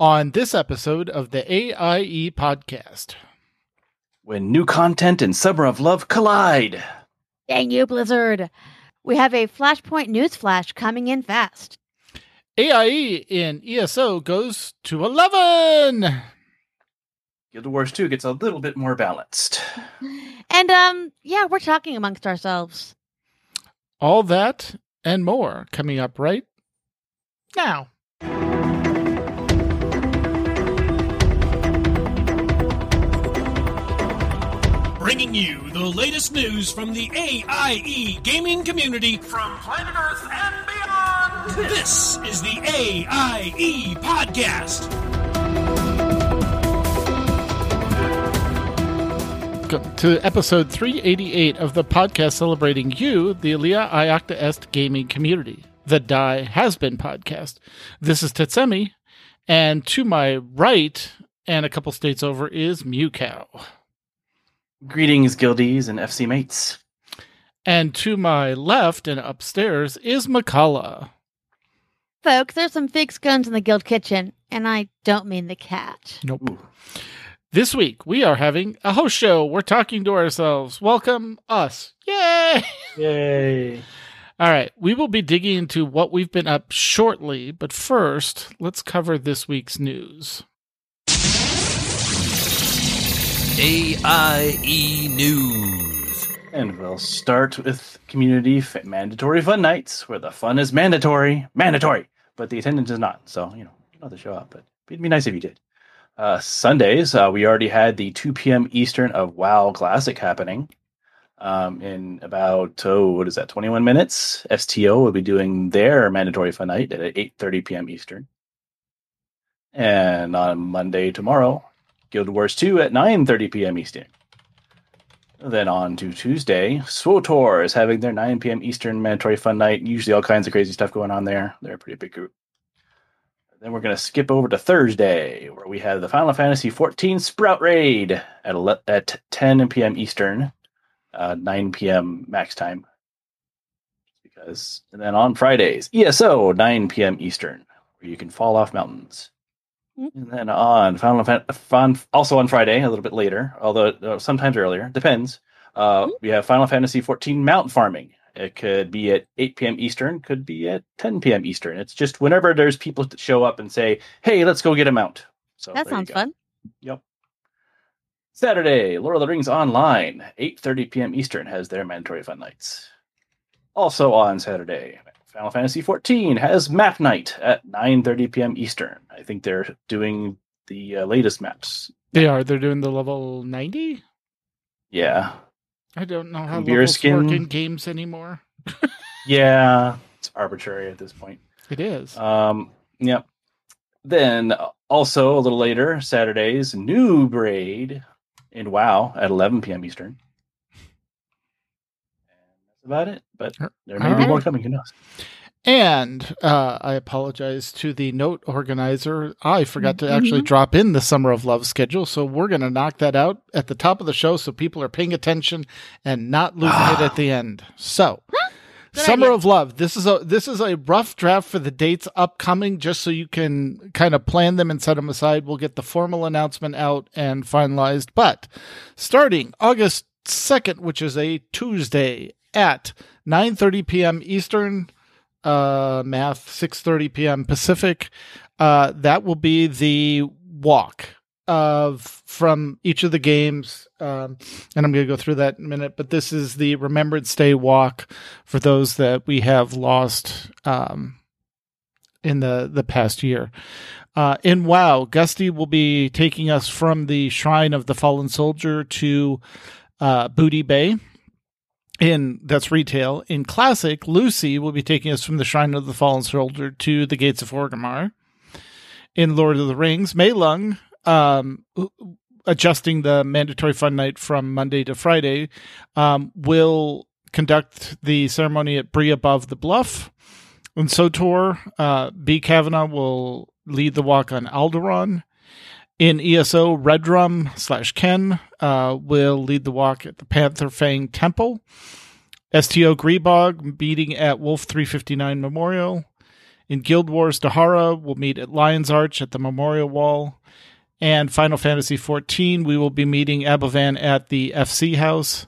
on this episode of the AIE podcast. When new content and Summer of Love collide. Dang you, Blizzard. We have a Flashpoint news flash coming in fast. AIE in ESO goes to 11. Guild Wars 2 gets a little bit more balanced. And um yeah, we're talking amongst ourselves. All that and more coming up right now. Bringing you the latest news from the AIE gaming community from planet Earth and beyond. This is the AIE podcast. Welcome to episode 388 of the podcast celebrating you, the Alea Iacta Est gaming community, the Die Has Been podcast. This is Tetsemi, and to my right and a couple states over is Mewkow. Greetings, guildies and FC mates. And to my left and upstairs is Mkallah. Folks, there's some fake scones in the guild kitchen, and I don't mean the cat. Nope. Ooh. This week we are having a host show. We're talking to ourselves. Welcome us. Yay! Yay. All right, we will be digging into what we've been up shortly, but first, let's cover this week's news. AIE News. And we'll start with community mandatory fun nights, where the fun is mandatory, mandatory, but the attendance is not. So you know, you know to show up, but it'd be nice if you did. Uh, Sundays, uh, we already had the 2 p.m. Eastern of WoW Classic happening. Um, in about oh, what is that? 21 minutes. STO will be doing their mandatory fun night at 8:30 p.m. Eastern. And on Monday tomorrow, Guild Wars 2 at 9:30 p.m. Eastern. Then on to Tuesday, SWTOR is having their 9 p.m. Eastern mandatory fun night. Usually all kinds of crazy stuff going on there. They're a pretty big group. Then we're going to skip over to Thursday, where we have the Final Fantasy 14 Sprout Raid at 11, at 10 p.m. Eastern, uh, 9 p.m. max time. Because and then on Fridays, ESO 9 p.m. Eastern, where you can fall off mountains. And then on Final Fantasy, also on Friday, a little bit later, although uh, sometimes earlier, depends. Uh, mm-hmm. We have Final Fantasy 14 Mount Farming. It could be at 8 p.m. Eastern, could be at 10 p.m. Eastern. It's just whenever there's people that show up and say, "Hey, let's go get a mount." So that sounds fun. Yep. Saturday, Lord of the Rings Online, 8:30 p.m. Eastern has their mandatory fun nights. Also on Saturday, Final Fantasy 14 has map night at 9:30 p.m. Eastern. I think they're doing the uh, latest maps. They are. They're doing the level 90. Yeah. I don't know how Beer levels skin. work in games anymore. yeah, it's arbitrary at this point. It is. Um. Yep. Then also a little later, Saturdays, Noob Raid in WoW at 11 p.m. Eastern about it, but there may All be right. more coming. Who knows? And uh, I apologize to the note organizer. I forgot to actually mm-hmm. drop in the Summer of Love schedule, so we're going to knock that out at the top of the show, so people are paying attention and not losing it at the end. So. Good Summer idea. of Love. This is a this is a rough draft for the dates upcoming, just so you can kind of plan them and set them aside. We'll get the formal announcement out and finalized. But starting August second, which is a Tuesday at 9:30 p.m. Eastern, uh, math 6:30 p.m. Pacific. Uh, that will be the walk of from each of the games, um, and I'm going to go through that in a minute. But this is the Remembrance Day walk for those that we have lost um, in the the past year. Uh, in WoW, Gusty will be taking us from the Shrine of the Fallen Soldier to uh, Booty Bay in that's retail. In classic, Looci will be taking us from the Shrine of the Fallen Soldier to the Gates of Orgrimmar. In Lord of the Rings, Maellung, um, adjusting the mandatory fun night from Monday to Friday, um, will conduct the ceremony at Bree above the bluff. In SWTOR, uh, B. Kavanaugh will lead the walk on Alderaan. In ESO, Redrum slash Ken uh, will lead the walk at the Panther Fang Temple. STO Greebog meeting at Wolf 359 Memorial. In Guild Wars, Dahara will meet at Lion's Arch at the Memorial Wall. And Final Fantasy XIV, we will be meeting Abavan at the FC House.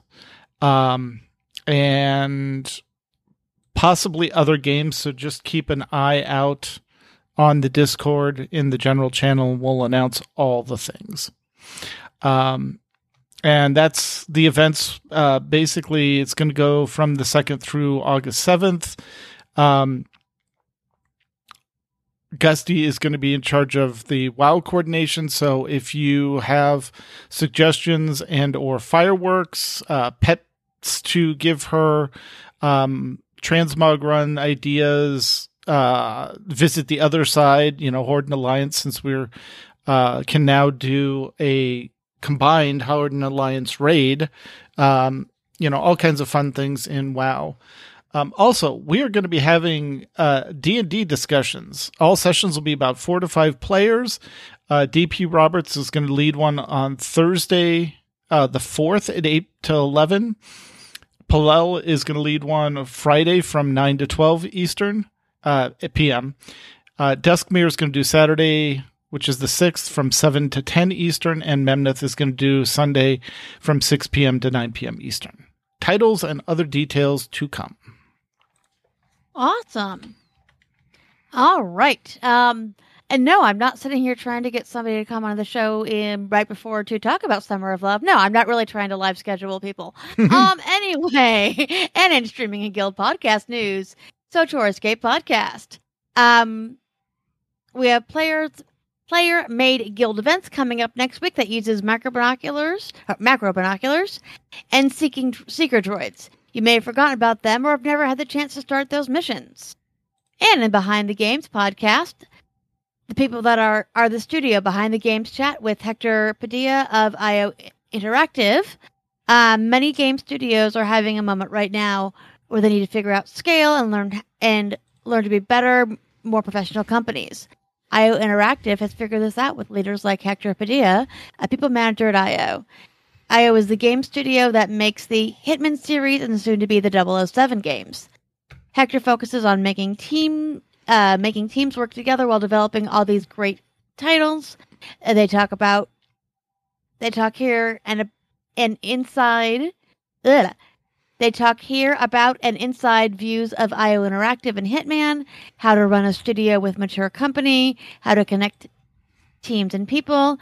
Um, and possibly other games. So just keep an eye out on the Discord in the general channel. We'll announce all the things. Um, and that's the events. Uh, basically, it's going to go from the 2nd through August 7th. Um, Gusty is going to be in charge of the WoW coordination. So if you have suggestions and or fireworks, uh, pets to give her, um, transmog run ideas, uh, visit the other side, you know, Horde and Alliance, since we're, uh, can now do a combined Horde and Alliance raid, um, you know, all kinds of fun things in WoW. Um, also, we are going to be having uh, D&D discussions. All sessions will be about four to five players. Uh, DP Roberts is going to lead one on Thursday, uh, the 4th at 8 to 11. Palel is going to lead one Friday from 9 to 12 Eastern uh, p.m. Uh, Duskmere is going to do Saturday, which is the 6th, from 7 to 10 Eastern. And Memnith is going to do Sunday from 6 p.m. to 9 p.m. Eastern. Titles and other details to come. Awesome. All right. Um, and no, I'm not sitting here trying to get somebody to come on the show in right before to talk about Summer of Love. No, I'm not really trying to live schedule people. um, anyway, and in streaming and guild podcast news, so to our escape podcast. Um, we have players player made guild events coming up next week that uses macro binoculars, uh, macro binoculars, and seeking seeker droids. You may have forgotten about them or have never had the chance to start those missions. And in Behind the Games podcast, the people that are are the studio behind the games chat with Hector Padilla of IO Interactive. Um, many game studios are having a moment right now where they need to figure out scale and learn and learn to be better, more professional companies. IO Interactive has figured this out with leaders like Hector Padilla, a people manager at IO. IO is the game studio that makes the Hitman series and soon to be the 007 games. Hector focuses on making team uh, making teams work together while developing all these great titles. And they talk about they talk here and and inside ugh, they talk here about and inside views of IO Interactive and Hitman, how to run a studio with mature company, how to connect teams and people,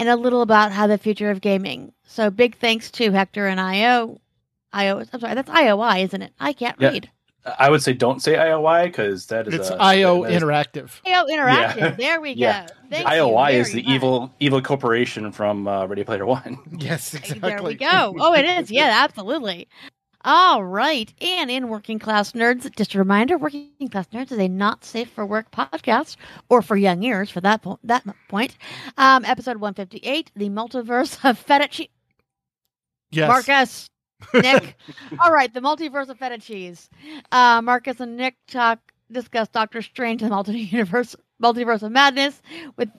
and a little about how the future of gaming. So big thanks to Hector and IO. IO, I'm sorry, that's IOI, isn't it? I can't Yeah. read. I would say don't say IOI because that is It's a, IO that is- Interactive. IO Interactive. Yeah. There we Yeah. go. Thank you IOI is the much. evil evil corporation from uh, Ready Player One. Yes, exactly. There we go. Oh, it is. Yeah, absolutely. All right. And in Working Class Nerds, just a reminder Working Class Nerds is a not safe for work podcast, or for young ears for that, po- that point. Um, episode 158 The Multiverse of Feta Cheese. yes. Marcus, Nick. All right. The Multiverse of Feta Cheese. Uh, Marcus and Nick talk discuss Doctor Strange and the Multi- Universe, Multiverse of Madness with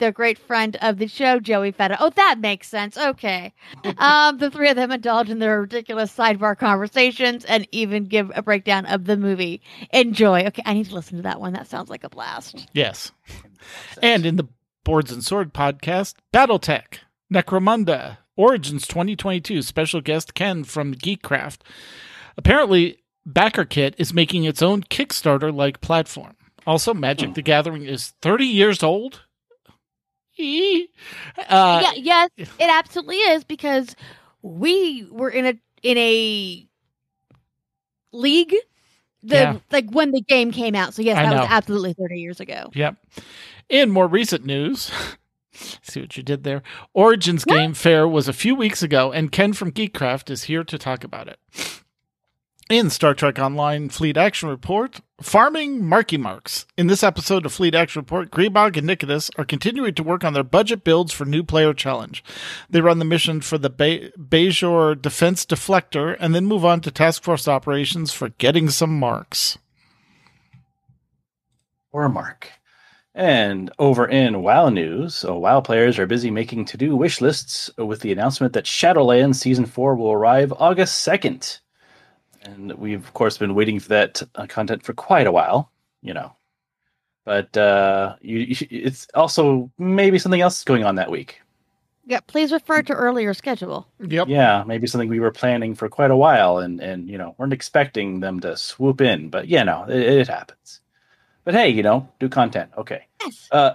their great friend of the show, Joey Feta. Oh, that makes sense. Okay. Um, the three of them indulge in their ridiculous sidebar conversations and even give a breakdown of the movie. Enjoy. Okay, I need to listen to that one. That sounds like a blast. Yes. And in the Boards and Sword podcast, Battletech, Necromunda, Origins 2022, special guest Ken from Geekcraft. Apparently, BackerKit is making its own Kickstarter like platform. Also, Magic the Gathering is 30 years old. Uh, yeah, yes, it absolutely is because we were in a in a league the Yeah. like when the game came out. So yes, I that know. was absolutely 30 years ago. Yep. In more recent news, see what you did there. Origins Game Fair was a few weeks ago, and Ken from Geekcraft is here to talk about it. In Star Trek Online Fleet Action Report, farming Marky Marks. In this episode of Fleet Action Report, Greebog and Nicodemus are continuing to work on their budget builds for New Player Challenge. They run the mission for the Be- Bajor Defense Deflector and then move on to Task Force operations for getting some marks. or a mark. And over in WoW news, uh, WoW players are busy making to-do wish lists with the announcement that Shadowlands Season 4 will arrive August 2nd. And we've, of course, been waiting for that uh, content for quite a while. You know, but uh, you, you should- it's also maybe something else going on that week. Yeah, please refer to earlier schedule. Yep. Yeah, maybe something we were planning for quite a while, and and you know weren't expecting them to swoop in, but yeah, no, it, it happens. But hey, you know, do content, okay. Yes. Uh,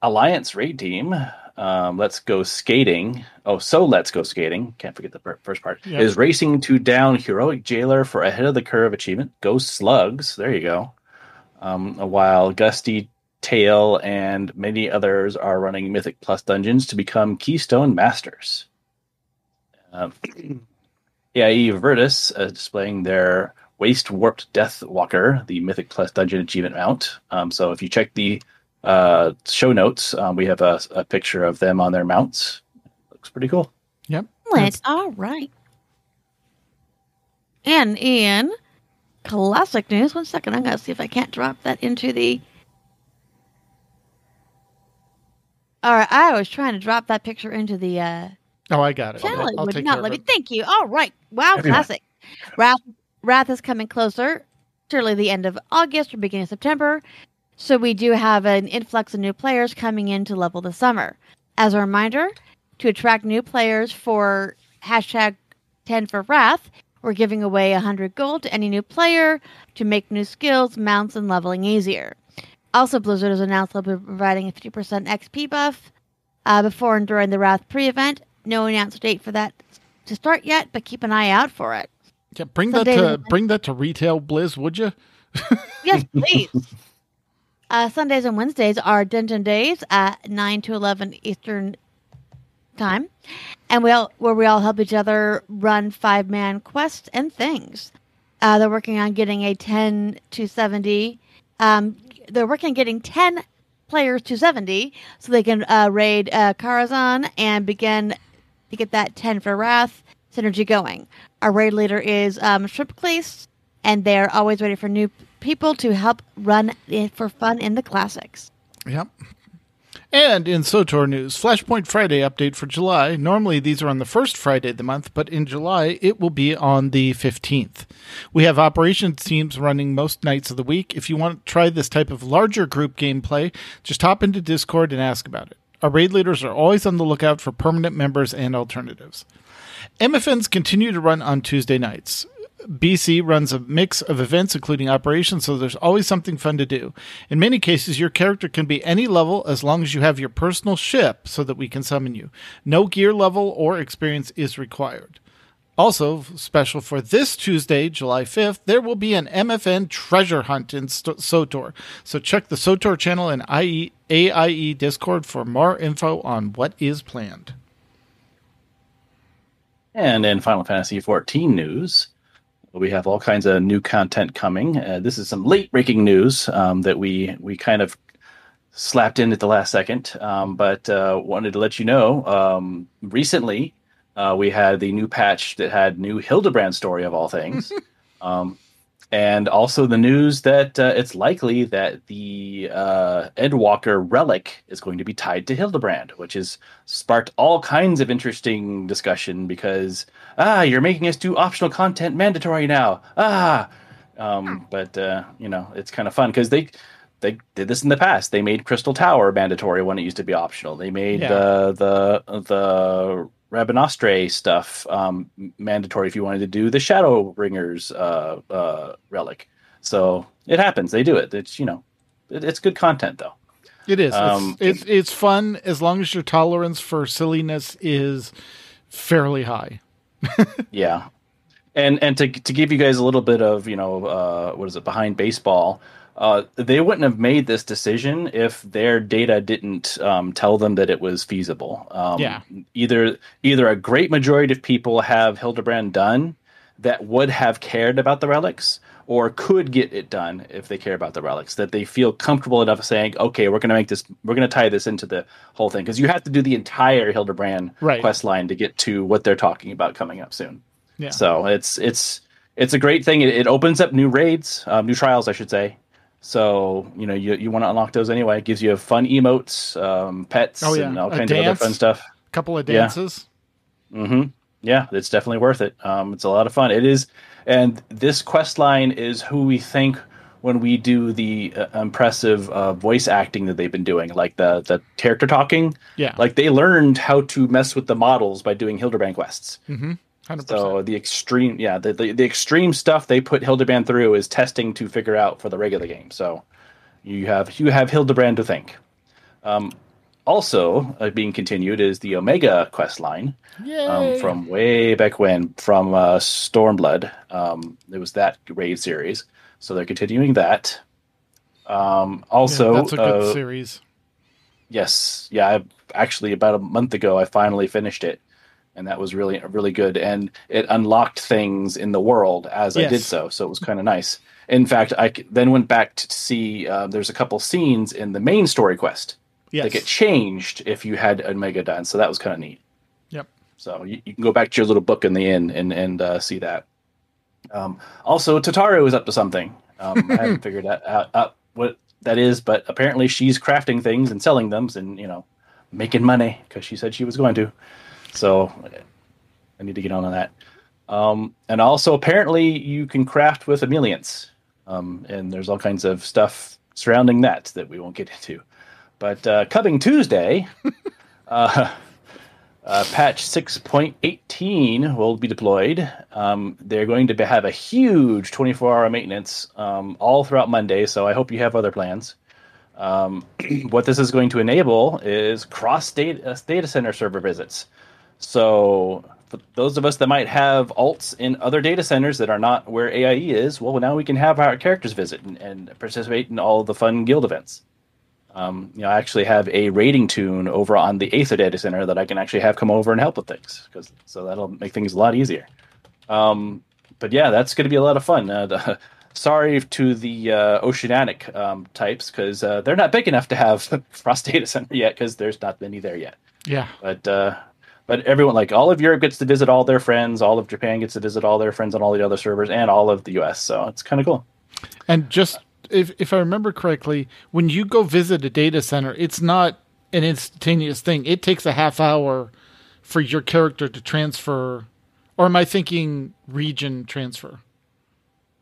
Alliance raid team. Um, let's go skating. Oh, so let's go skating. Can't forget the per- first part. Yep. Is racing to down heroic jailer for ahead of the curve achievement. Go slugs. There you go. Um, while Gusty, Tail, and many others are running Mythic Plus dungeons to become Keystone Masters. Um, AIE Virtus uh, displaying their Wastewarped Deathwalker, the Mythic Plus dungeon achievement mount. Um, so if you check the uh, show notes, um, we have a, a picture of them on their mounts. Looks pretty cool. Yep. Excellent. All right. And in classic news, one second, I'm going to see if I can't drop that into the. All right, I was trying to drop that picture into the uh, Oh, I got it. channel. I'll, I'll would take not care let of me. Thank you. All right. Wow, Everyone. classic. Wrath, Wrath is coming closer. Surely the end of August or beginning of September. So we do have an influx of new players coming in to level the summer. As a reminder, to attract new players for hashtag 10 for Wrath, we're giving away 100 gold to any new player to make new skills, mounts, and leveling easier. Also, Blizzard has announced they'll be providing a 50% XP buff uh, before and during the Wrath pre event. No announced date for that to start yet, but keep an eye out for it. Yeah, bring that to bring that to retail Blizz, would you? Yes, please. Uh, Sundays and Wednesdays are Dungeon Days at 9 to 11 Eastern Time, and we all, where we all help each other run five man quests and things. Uh, they're working on getting a 10 to 70. Um, they're working on getting 10 players to 70 so they can uh, raid uh, Karazhan and begin to get that 10 for Wrath synergy going. Our raid leader is um, and they're always ready for new people to help run for fun in the classics. Yep. And in SWTOR news, Flashpoint Friday update for July. Normally these are on the first Friday of the month, but in July it will be on the 15th. We have operations teams running most nights of the week. If you want to try this type of larger group gameplay, just hop into Discord and ask about it. Our raid leaders are always on the lookout for permanent members and alternatives. MFNs continue to run on Tuesday nights. BC runs a mix of events, including operations, so there's always something fun to do. In many cases, your character can be any level as long as you have your personal ship so that we can summon you. No gear level or experience is required. Also, special for this Tuesday, July 5th, there will be an MFN treasure hunt in St- SWTOR. So check the SWTOR channel and IE, AIE Discord for more info on what is planned. And in Final Fantasy XIV news, we have all kinds of new content coming. Uh, this is some late breaking news um, that we we kind of slapped in at the last second, um, but uh, wanted to let you know. Um, recently, uh, we had the new patch that had new Hildebrand story of all things, um, and also the news that uh, it's likely that the uh, Endwalker relic is going to be tied to Hildebrand, which has sparked all kinds of interesting discussion because ah, you're making us do optional content mandatory now. Ah, um, but uh, you know it's kind of fun because they they did this in the past. They made Crystal Tower mandatory when it used to be optional. They made Yeah. uh, the the Rabanastre stuff um, mandatory if you wanted to do the Shadowbringers uh, uh, relic. So it happens. They do it. It's you know, it, it's good content though. It is. Um, it's, it's it's fun as long as your tolerance for silliness is fairly high. Yeah, and and to to give you guys a little bit of you know uh, what is it behind baseball, uh, they wouldn't have made this decision if their data didn't um, tell them that it was feasible. Um, Yeah. Either either a great majority of people have Hildebrand done that would have cared about the relics. Or could get it done if they care about the relics. That they feel comfortable enough saying, "Okay, we're going to make this. We're going to tie this into the whole thing." Because you have to do the entire Hildebrand Right. quest line to get to what they're talking about coming up soon. Yeah. So it's it's it's a great thing. It, it opens up new raids, um, new trials, I should say. So you know you you want to unlock those anyway. It gives you fun emotes, um, pets, Oh, yeah. and all kinds of other fun stuff. A couple of dances. Yeah. dances. hmm Yeah, it's definitely worth it. Um, it's a lot of fun. It is, and this quest line is who we think when we do the uh, impressive uh, voice acting that they've been doing, like the the character talking. Yeah. Like they learned how to mess with the models by doing Hildebrand quests. Mm-hmm. Hundred So the extreme, yeah, the, the the extreme stuff they put Hildebrand through is testing to figure out for the regular game. So you have you have Hildebrand to thank. Um, also uh, being continued is the Omega quest line um, from way back when from uh, Stormblood. Um, it was that raid series, so they're continuing that. Um, Yeah, also, that's a good uh, series. Yes, yeah. I, actually, about a month ago, I finally finished it, and that was really really good. And it unlocked things in the world as I did so, so it was kind of nice. In fact, i then went back to see. Uh, there's a couple scenes in the main story quest Yes. that get changed if you had Omega done, so that was kind of neat. Yep. So you, you can go back to your little book in the inn and and uh, see that. Um, also, Tataru is up to something. Um, I haven't figured that out, out what that is, but apparently she's crafting things and selling them, and you know, making money because she said she was going to. So I need to get on that. Um, and also, apparently, you can craft with emollients, um, and there's all kinds of stuff surrounding that that we won't get into. But uh, coming Tuesday, uh, uh, patch 6.18 will be deployed. Um, they're going to have a huge 24 hour maintenance um, all throughout Monday, so I hope you have other plans. Um, what this is going to enable is cross data, data center server visits. So, for those of us that might have alts in other data centers that are not where AIE is, well, now we can have our characters visit and, and participate in all the fun guild events. Um, you know, I actually have a rating tune over on the Aether data center that I can actually have come over and help with things, because so that'll make things a lot easier. Um, but yeah, that's going to be a lot of fun. Uh, the, sorry to the uh, oceanic um, types because uh, they're not big enough to have Frost Data Center yet because there's not many there yet. Yeah. But uh, but everyone, like all of Europe, gets to visit all their friends. All of Japan gets to visit all their friends on all the other servers, and all of the U.S. So it's kind of cool. And just if if I remember correctly, when you go visit a data center, it's not an instantaneous thing. It takes a half hour for your character to transfer. Or am I thinking region transfer?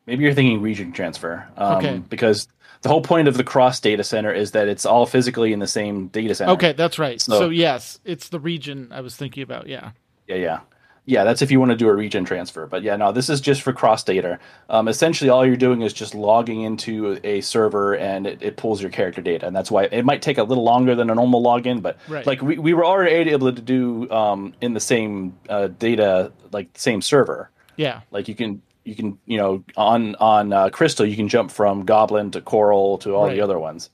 Maybe you're thinking region transfer. Um, Okay. Because the whole point of the cross data center is that it's all physically in the same data center. Okay, that's right. So, So- yes, it's the region I was thinking about. Yeah. Yeah, yeah. Yeah, that's if you want to do a region transfer. But yeah, no, this is just for cross data. Um, essentially, all you're doing is just logging into a server and it, it pulls your character data. And that's why it might take a little longer than a normal login. But Right. like we, we were already able to do um, in the same uh, data, like same server. Yeah. Like you can you can you know on on uh, Crystal you can jump from Goblin to Coeurl to all Right. the other ones,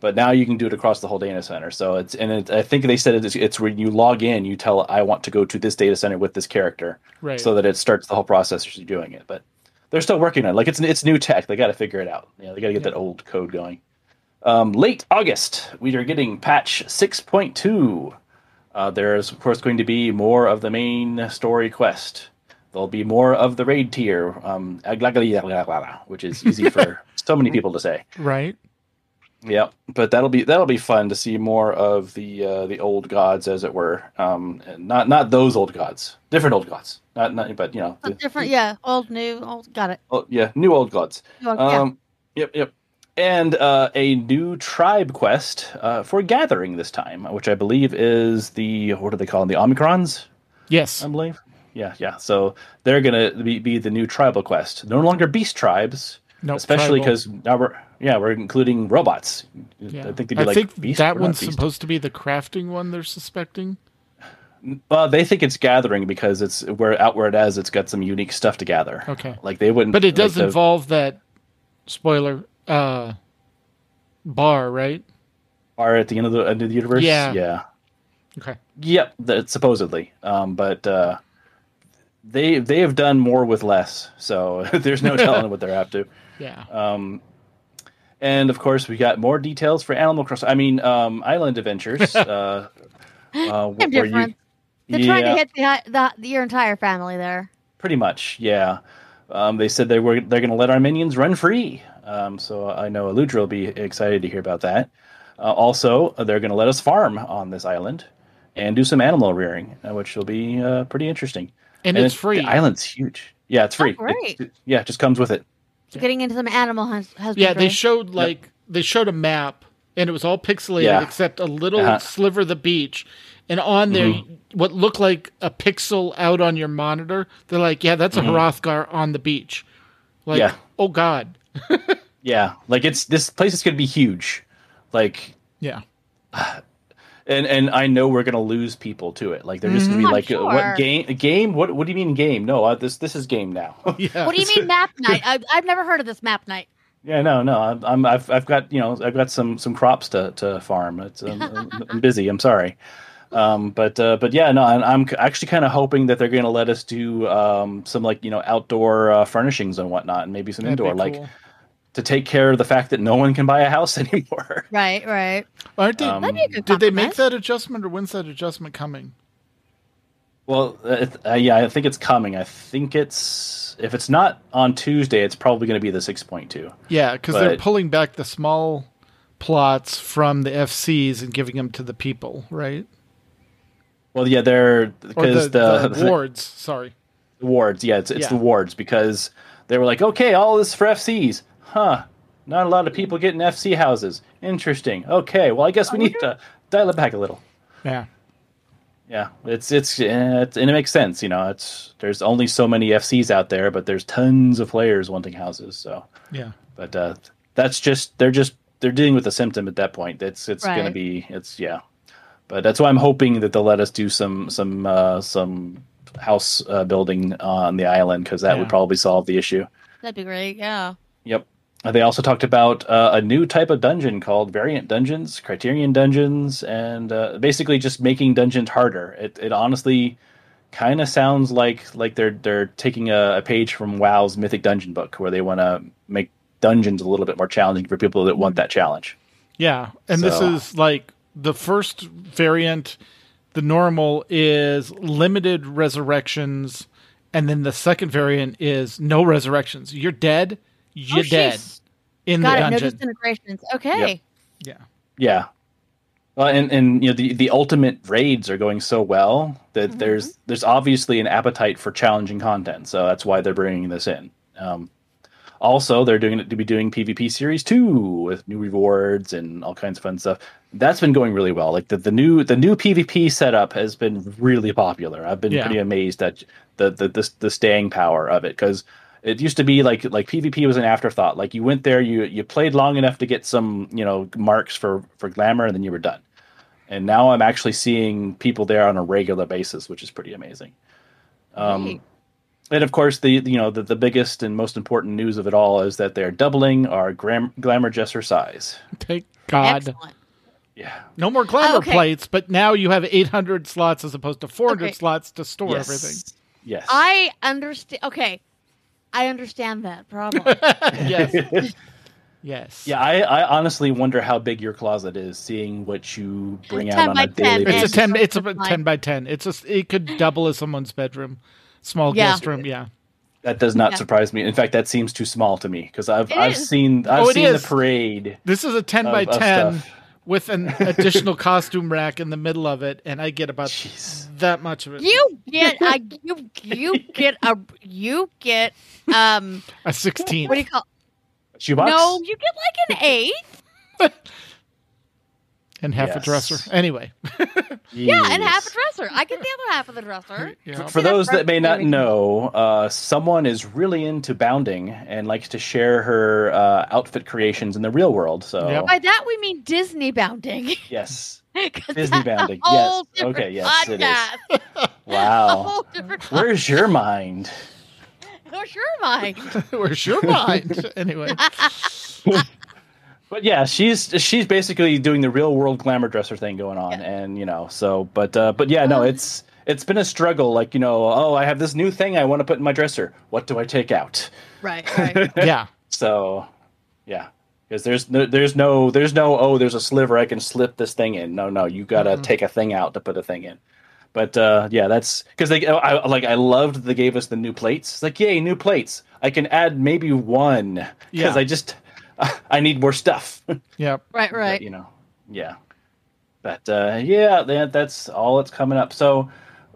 but now you can do it across the whole data center. So it's and it, I think they said it's, it's when you log in, you tell I want to go to this data center with this character, Right. so that it starts the whole process as you're doing it. But they're still working on it. Like it's it's new tech. They got to figure it out. You know, they got to get Yeah. that old code going. Um, late August, we are getting patch 6.2. Uh, there's, of course, going to be more of the main story quest. There'll be more of the raid tier, um, which is easy for so many people to say. Right. Yeah, but that'll be that'll be fun to see more of the uh, the old gods, as it were. Um, not not those old gods, different old gods. Not not, but you know, Oh, the- different, yeah. Old, new, old. Got it. oh, yeah, new old gods. Oh, yeah. Um, Yep, yep. And uh, a new tribe quest uh, for gathering this time, which I believe is the what do they call them? The Omicrons, Yes. I believe. Yeah, yeah. So they're gonna be, be the new tribal quest. No longer beast tribes, No. especially because now we're yeah we're including robots. Yeah. I think they'd be I like think beast, that one's supposed to be the crafting one they're suspecting. Well, they think it's gathering because it's where out where it is. It's got some unique stuff to gather. Okay. Like they wouldn't. But it does like the- involve that spoiler uh bar, right? are at the end of the end of the universe. Yeah. yeah. Okay. Yep, that supposedly. Um, but uh, they they have done more with less, so there's no telling what they're up to. Yeah. Um, and of course, we got more details for Animal Crossing. I mean, um, Island Adventures. uh, uh, wh- Same where difference. They're trying to hit the, the, your entire family there. pretty much, yeah. Um, they said they were they're going to let our minions run free. Um, so I know Aludra will be excited to hear about that. Uh, also, they're going to let us farm on this island and do some animal rearing, uh, which will be uh, pretty interesting. And, it's it- free. The island's huge. Yeah, it's free. great. It- yeah, it just comes with it. getting into some animal hus- husbandry. Yeah, they showed like they showed a map and it was all pixelated Yeah. except a little Uh-huh. sliver of the beach. And on there, Mm-hmm. what looked like a pixel out on your monitor, they're like, "Yeah, that's a Hrothgar on the beach." Like, Mm-hmm. Yeah. oh god, Yeah, like it's this place is going to be huge. Like yeah, and and I know we're gonna lose people to it. Like they're just gonna be I'm like, uh, sure. "What game? Game? What? What do you mean game? No, uh, this this is game now." yeah. What do you mean map night? I, I've never heard of this map night. yeah, no, no. I'm, I'm I've I've got you know I've got some some crops to to farm. It's um, I'm, I'm busy. I'm sorry. Um, but uh, but yeah, no, I'm, I'm actually kind of hoping that they're going to let us do um, some like you know outdoor uh, furnishings and whatnot, and maybe some That'd be indoor, like cool. To take care of the fact that no one can buy a house anymore. Right, right. Aren't they? um, That'd be a good did they make that adjustment, or when's that adjustment coming? Well, uh, uh, yeah, I think it's coming. I think it's if it's not on Tuesday, it's probably going to be the six point two. Yeah, because they're pulling back the small plots from the FCs and giving them to the people, right? Well, yeah, they're because the, the, the wards. Sorry. the wards. Yeah, it's it's Yeah. the wards because they were like, okay, all this for FCs, huh? Not a lot of people getting FC houses. Interesting. Okay, well, I guess we need to dial it back a little. Yeah. Yeah, it's it's, it's and it makes sense. You know, it's there's only so many FCs out there, but there's tons of players wanting houses. So, Yeah. but uh, that's just they're just they're dealing with the symptom at that point. It's it's gonna be it's yeah, but that's why I'm hoping that they'll let us do some some uh, some house uh, building on the island because that Yeah. would probably solve the issue. That'd be great. Yeah. Yep. They also talked about uh, a new type of dungeon called variant dungeons, criterion dungeons, and uh, basically just making dungeons harder. It, it honestly kind of sounds like like they're they're taking a, a page from WoW's Mythic Dungeon book, where they want to make dungeons a little bit more challenging for people that want that challenge. Yeah, and this is like the first variant. The normal is limited resurrections, and then the second variant is no resurrections. You're dead. You're Oh, dead in Got the it. No dungeon. disintegrations. Okay. yeah, Yeah. Well, and and you know the the ultimate raids are going so well that Mm-hmm. there's there's obviously an appetite for challenging content, so that's why they're bringing this in. Um, also, they're doing it to be doing PvP series two with new rewards and all kinds of fun stuff. That's been going really well. Like the, the new the new PvP setup has been really popular. I've been Yeah. pretty amazed at the the the, the staying power of it because it used to be like like PvP was an afterthought. Like you went there, you you played long enough to get some you know marks for for glamour, and then you were done. And now I'm actually seeing people there on a regular basis, which is pretty amazing. Um, Great. and of course, the you know the, the biggest and most important news of it all is that they're doubling our gram- glamour jesser size. Thank God. Excellent. Yeah, No more glamour Oh, okay. plates, but now you have 800 slots as opposed to 400 Okay. slots to store yes. everything. Yes. I understand. Okay. I understand that problem. yes. yes. yeah, I, I honestly wonder how big your closet is, seeing what you bring out on by a daily 10, basis. It's a ten. It's a ten by ten. It's a. It could double as someone's bedroom, small Yeah. guest room. Yeah. That does not Yeah. surprise me. In fact, that seems too small to me because I've It I've is. seen I've Oh, seen is. the parade. This is a ten Of- by ten stuff. With an additional costume rack in the middle of it, and I get about Jeez. that much of it. you get a you you get a you get um a sixteen. what do you call Shoebox? no you get like an eighth and half a dresser. Anyway. yeah and half a dresser I get the other half of the dresser Yeah. For See, those that may not know, uh, someone is really into bounding and likes to share her uh, outfit creations in the real world. So Yep. by that we mean Disney bounding Yes. Disney that's a bounding. whole Yes. Okay, different yes, it is. podcast. a wow. whole Where's your mind? Where's your mind Where's your mind? anyway. But yeah, she's she's basically doing the real world glamour dresser thing going on, Yeah. and you know, so but uh, but yeah, no, Uh. it's it's been a struggle. Like you know, oh, I have this new thing I want to put in my dresser. What do I take out? right right Yeah. So, yeah, because there's no, there's no, there's no, oh, there's a sliver I can slip this thing in. No, no, you got to Mhm. take a thing out to put a thing in. But uh, yeah, that's because they, I like, I loved they gave us the new plates. It's like, yay, new plates! I can add maybe one because Yeah. I just, I need more stuff. Yeah. right But, right you know, yeah. But uh, yeah, that, that's all that's coming up. So.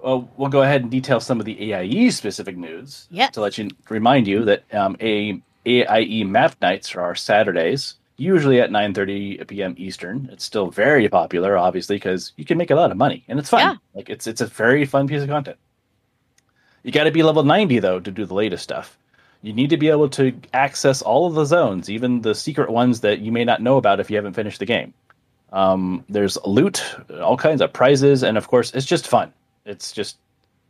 Uh, we'll go ahead and detail some of the AIE specific news Yeah. to let you remind you that um, a AIE map nights are Saturdays, usually at 9:30 p.m. Eastern. It's still very popular, obviously, because you can make a lot of money and it's fun. Yeah. Like it's it's a very fun piece of content. You got to be level 90 though to do the latest stuff. You need to be able to access all of the zones, even the secret ones that you may not know about if you haven't finished the game. Um, there's loot, all kinds of prizes, and of course, it's just fun. It's just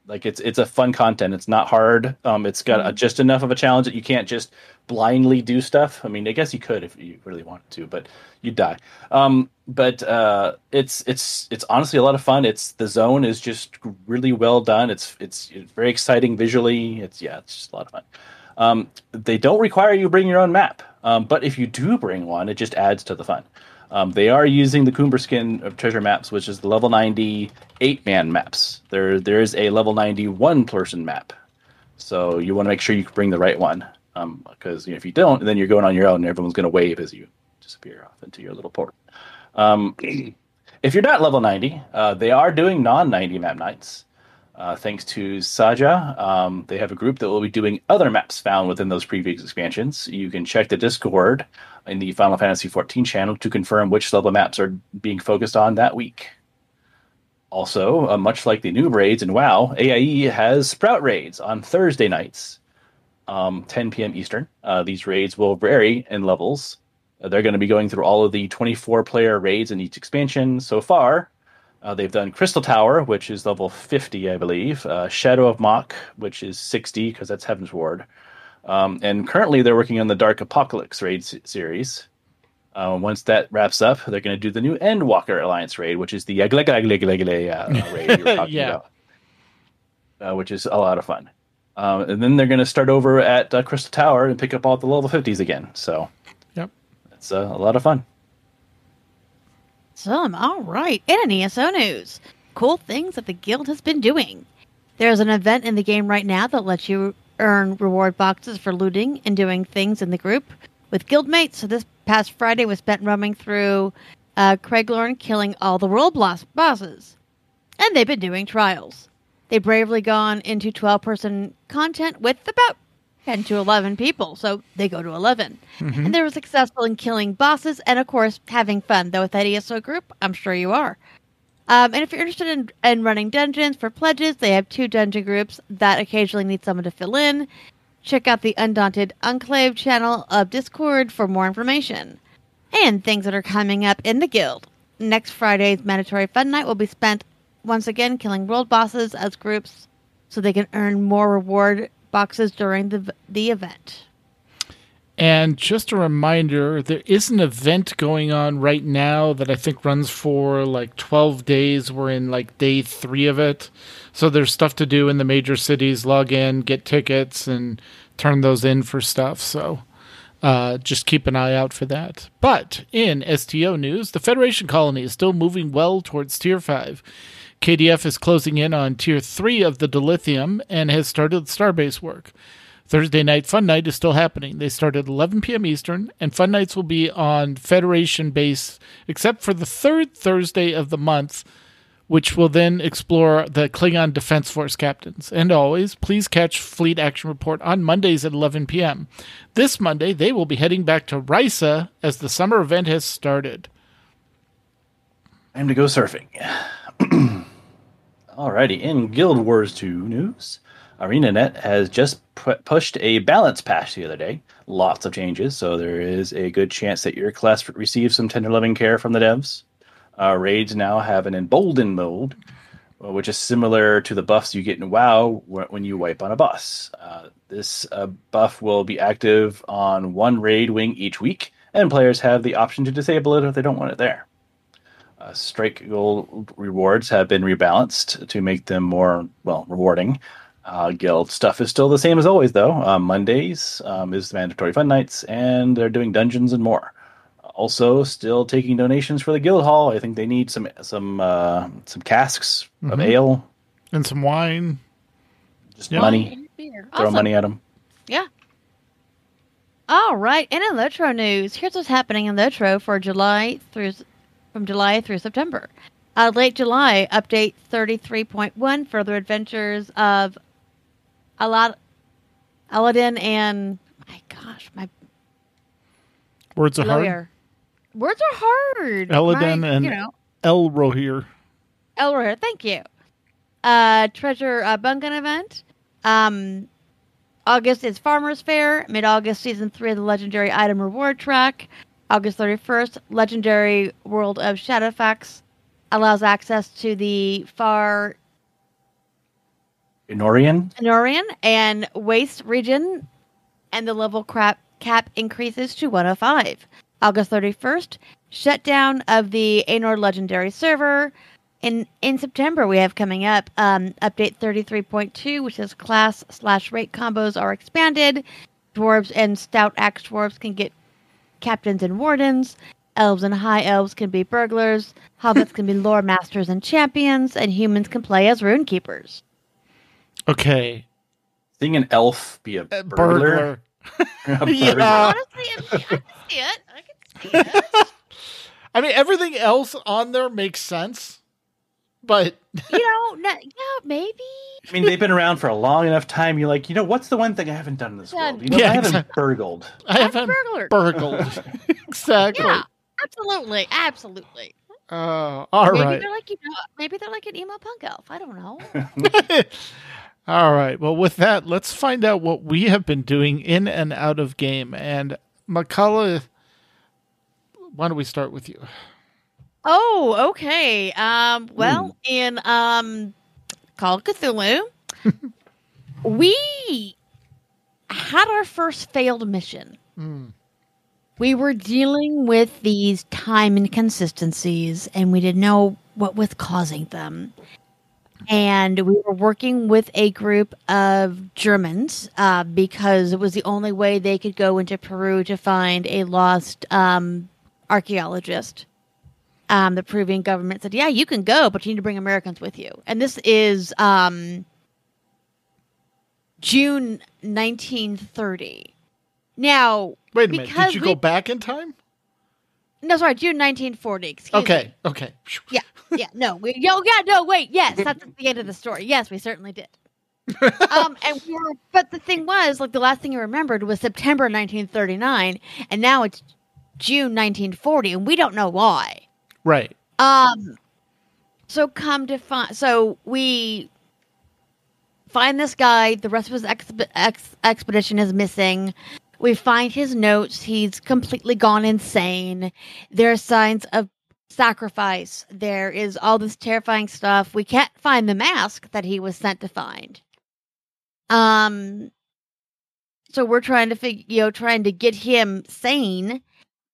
like it's it's a fun content. It's not hard. Um, it's got a, just enough of a challenge that you can't just blindly do stuff. I mean, I guess you could if you really wanted to, but you'd die. Um, but uh, it's it's it's honestly a lot of fun. It's the zone is just really well done. It's it's, it's very exciting visually. It's yeah, it's just a lot of fun. Um, they don't require you bring your own map, um, but if you do bring one, it just adds to the fun. Um, they are using the Kumbhiraskin of treasure maps, which is the level 90 eight man maps. There, there is a level 90 one person map, so you want to make sure you bring the right one. Because you know, if you don't, then you're going on your own, and everyone's going to wave as you disappear off into your little port. Um, if you're not level 90, uh, they are doing non 90 map nights. Uh, thanks to Saja, um, they have a group that will be doing other maps found within those previous expansions. You can check the Discord in the Final Fantasy XIV channel to confirm which level maps are being focused on that week. Also, uh, much like the new raids in WoW, AIE has Sprout raids on Thursday nights, um, 10 p.m. Eastern. Uh, these raids will vary in levels. Uh, they're going to be going through all of the 24 player raids in each expansion so far. Uh, they've done Crystal Tower, which is level 50, I believe. Uh, Shadow of Mhach, which is 60, because that's Heavensward. Um, and currently, they're working on the Dark Apocalypse raid s- series. Uh, once that wraps up, they're going to do the new Endwalker Alliance raid, which is the uh, raid you were talking Yeah. about, uh, which is a lot of fun. Um, and then they're going to start over at uh, Crystal Tower and pick up all the level 50s again. So Yep. it's uh, a lot of fun. Some, all right. And in ESO news, cool things that the guild has been doing. There's an event in the game right now that lets you earn reward boxes for looting and doing things in the group with guildmates. So this past Friday was spent roaming through uh, Craglorn, killing all the world boss- bosses. And they've been doing trials. They bravely gone into 12 person content with about 10 to 11 people, so they go to 11. And they were successful in killing bosses and, of course, having fun. Though with that ESO group, I'm sure you are. Um, and if you're interested in, in running dungeons for pledges, they have two dungeon groups that occasionally need someone to fill in. Check out the Undaunted Enclave channel of Discord for more information. And things that are coming up in the guild. Next Friday's mandatory fun night will be spent once again killing world bosses as groups so they can earn more reward boxes during the, the event. And just a reminder, there is an event going on right now that I think runs for like 12 days. We're in like day three of it. So there's stuff to do in the major cities. Log in, get tickets, and turn those in for stuff. So uh, just keep an eye out for that. But in STO news, the Federation colony is still moving well towards Tier 5. KDF is closing in on Tier 3 of the Dilithium and has started Starbase work. Thursday night Fun Night is still happening. They start at 11 p.m. Eastern, and Fun Nights will be on Federation base, except for the third Thursday of the month, which will then explore the Klingon Defense Force captains. And always, please catch Fleet Action Report on Mondays at 11 p.m. This Monday, they will be heading back to Risa as the summer event has started. Time to go surfing. Alrighty, in Guild Wars 2 news, ArenaNet has just pu- pushed a balance patch the other day. Lots of changes, so there is a good chance that your class receives some tender loving care from the devs. Uh, raids now have an emboldened mode, uh, which is similar to the buffs you get in WoW when you wipe on a boss. Uh, this uh, buff will be active on one raid wing each week, and players have the option to disable it if they don't want it there. Uh, strike gold rewards have been rebalanced to make them more well rewarding. Uh, guild stuff is still the same as always, though. Uh, Mondays um, is the mandatory fun nights, and they're doing dungeons and more. Also, still taking donations for the guild hall. I think they need some some uh, some casks of Mhm. ale, And some wine. just Yeah. money. Beer. Throw Awesome. money at them. Yeah. All right, and in Lotro news, here's what's happening in Lotro for July through from July through September. Uh, late July, update 33.1, further adventures of Alad- Aladdin and my gosh, my Words are hard. lawyer. Words are hard. Elladan My- and- you know Elrohir. Elroy. Thank you. Uh, treasure uh, Bunkin event. Um, August is Farmers Fair. Mid August, season three of the legendary item reward track. August 31st, legendary world of Shadowfax allows access to the far Anórien. Norian and Waste region, and the level crap cap increases to 105. August 31st, shutdown of the Anor Legendary server. In in September, we have coming up um, update 33.2, which is class slash rate combos are expanded. Dwarves and stout axe dwarves can get captains and wardens. Elves and high elves can be burglars. Hobbits can be lore masters and champions, and humans can play as rune keepers. Okay. Seeing an elf be a burglar. burglar. A Yeah. Honestly, I mean, I can see it. I can see it. I mean, everything else on there makes sense, but you know, no, yeah, maybe. I mean, they've been around for a long enough time. You're like, you know, what's the one thing I haven't done in this Yeah. world? You know, Yeah, I haven't exactly. burgled. I haven't burglar. burgled. exactly. Yeah, absolutely, absolutely. Uh, all maybe right. they're like you know, maybe they're like an emo punk elf. I don't know. All right. Well, with that, let's find out what we have been doing in and out of game. And Mkallah, why don't we start with you? Oh, okay. Um, well, in um, Call of Cthulhu, we had our first failed mission. Hmm. We were dealing with these time inconsistencies, and we didn't know what was causing them. And we were working with a group of Germans uh, because it was the only way they could go into Peru to find a lost um, archaeologist um, the Peruvian government said, "Yeah, you can go, but you need to bring Americans with you." And this is um, June 1930. Now, Wait a minute. Did you we- go back in time? no, sorry, June 1940. Excuse me. Okay. Okay. Yeah, yeah, no, we, yo, yeah, no, wait, yes, that's the end of the story. Yes, we certainly did. um, and we were, but the thing was, like, the last thing you remembered was September 1939, and now it's June 1940, and we don't know why. Right. Um. So come to find, so we find this guy. The rest of his ex- expedition is missing. We find his notes. He's completely gone insane. There are signs of sacrifice. There is all this terrifying stuff. We can't find the mask that he was sent to find. Um. So we're trying to figure, you know, trying to get him sane.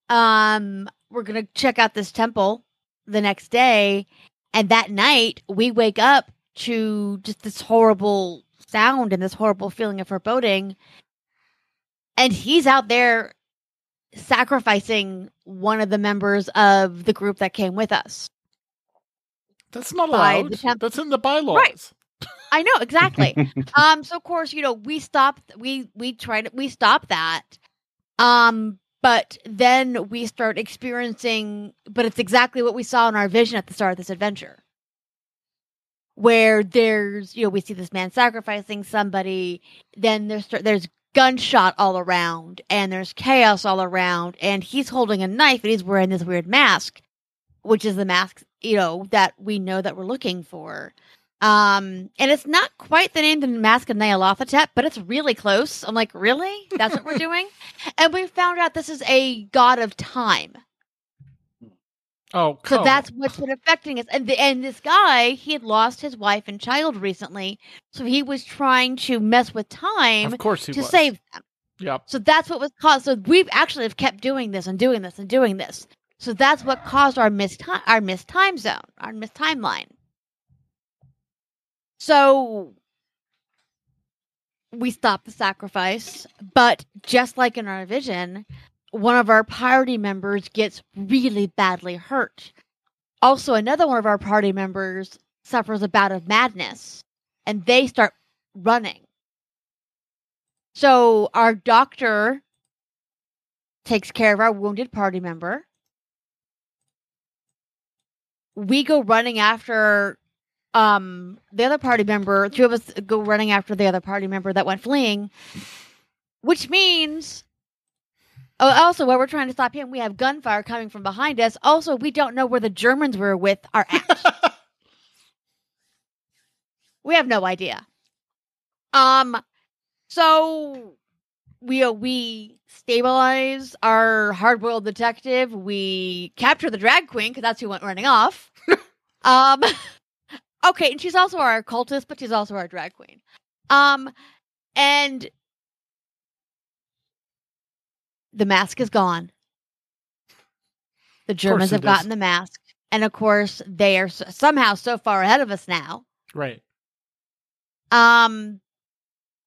Um, we're gonna check out this temple the next day, and that night we wake up to just this horrible sound and this horrible feeling of foreboding. And he's out there sacrificing one of the members of the group that came with us. That's not By allowed. temp- That's in the bylaws. Right. I know exactly. um so of course, you know, we stopped we we tried we stopped that. Um but then we start experiencing but it's exactly what we saw in our vision at the start of this adventure. Where there's, you know, we see this man sacrificing somebody, then there's there's gunshot all around and there's chaos all around and he's holding a knife and he's wearing this weird mask, which is the mask, you know, that we know that we're looking for. Um, and it's not quite the name the Mask of Nyarlathotep, but it's really close. I'm like, really? That's what we're doing? And we found out this is a god of time. Oh, So that's what's been affecting us. And the, and this guy, he had lost his wife and child recently, so he was trying to mess with time Of course to was. save them. Yep. So that's what was caused. So we've actually have kept doing this and doing this and doing this. So that's what caused our missed time, our missed time zone, our missed timeline. So we stop the sacrifice, but just like in our vision, one of our party members gets really badly hurt. Also, another one of our party members suffers a bout of madness, and they start running. So our doctor takes care of our wounded party member. We go running after um the other party member. Two of us go running after the other party member that went fleeing. which means. Oh, also, while we're trying to stop him, we have gunfire coming from behind us. Also, we don't know where the Germans we're with are at. we have no idea. Um, so we uh, we stabilize our hard-boiled detective. We capture the drag queen because that's who went running off. um, okay, and she's also our cultist, but she's also our drag queen. Um, and the mask is gone. The Germans have is. gotten the mask, and of course, they are somehow so far ahead of us now. Right. Um,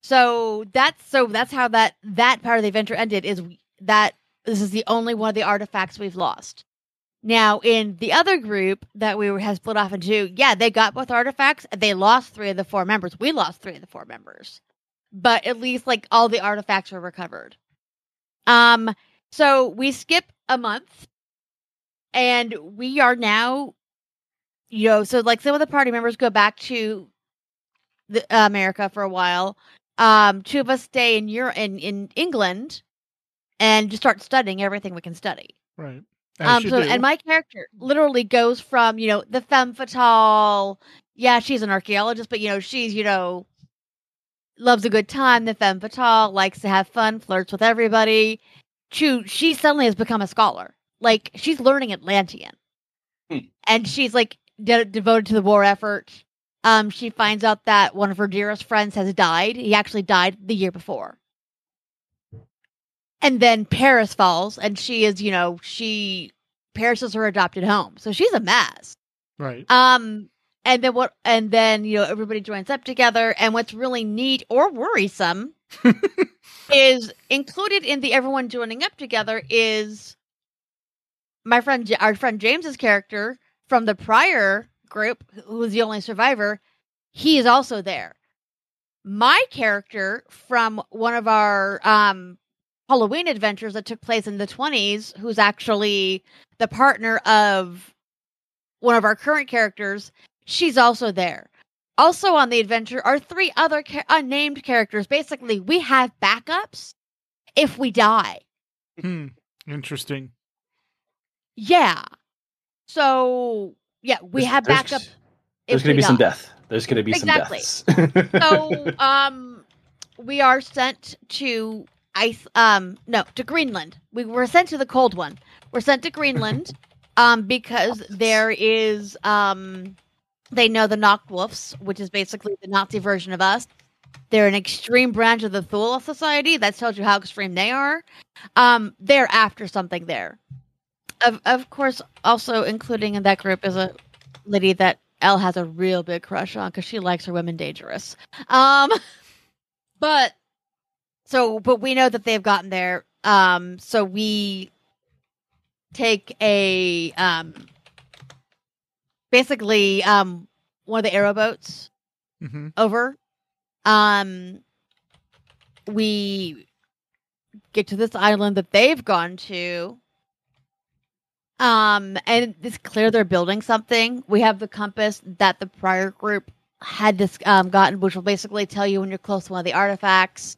so that's so that's how that that part of the adventure ended. Is we- that this is the only one of the artifacts we've lost. Now, in the other group that we has split off into, yeah, they got both artifacts. They lost three of the four members. We lost three of the four members, but at least like all the artifacts were recovered. Um, so we skip a month, and we are now, you know, so like some of the party members go back to the, uh, America for a while. Um, two of us stay in Europe, in in England, and just start studying everything we can study. Right. Um, so do. and my character literally goes from you know the femme fatale. Yeah, she's an archaeologist, but you know she's you know loves a good time. The femme fatale likes to have fun, flirts with everybody. To she suddenly has become a scholar. Like she's learning Atlantean, Hmm. and she's like de- devoted to the war effort. Um, she finds out that one of her dearest friends has died. He actually died the year before. And then Paris falls, and she is, you know, she Paris is her adopted home, so she's a mess. right. Um, and then what? And then you know everybody joins up together. And what's really neat or worrisome is included in the everyone joining up together is my friend, our friend James's character from the prior group, who was the only survivor. He is also there. My character from one of our um Halloween adventures that took place in the 20s, who's actually the partner of one of our current characters, she's also there. Also on the adventure are three other cha- unnamed characters. Basically, we have backups if we die. Hmm. Interesting. Yeah. So, yeah, we There's- have there's- backup There's if going to we be some death. There's going to be Exactly. some deaths. so um we are sent to ice um no to greenland we were sent to the cold one we're sent to greenland um because there is um they know the Noctwolves, which is basically the nazi version of us they're an extreme branch of the Thule Society. That tells you how extreme they are. Um, they're after something there. Of of course, also including in that group is a lady that Elle has a real big crush on because she likes her women dangerous. Um, but so, but we know that they've gotten there. Um, so we take a um, basically um one of the aeroboats hmm over. Um, we get to this island that they've gone to. Um, and it's clear they're building something. We have the compass that the prior group had this um gotten, which will basically tell you when you're close to one of the artifacts.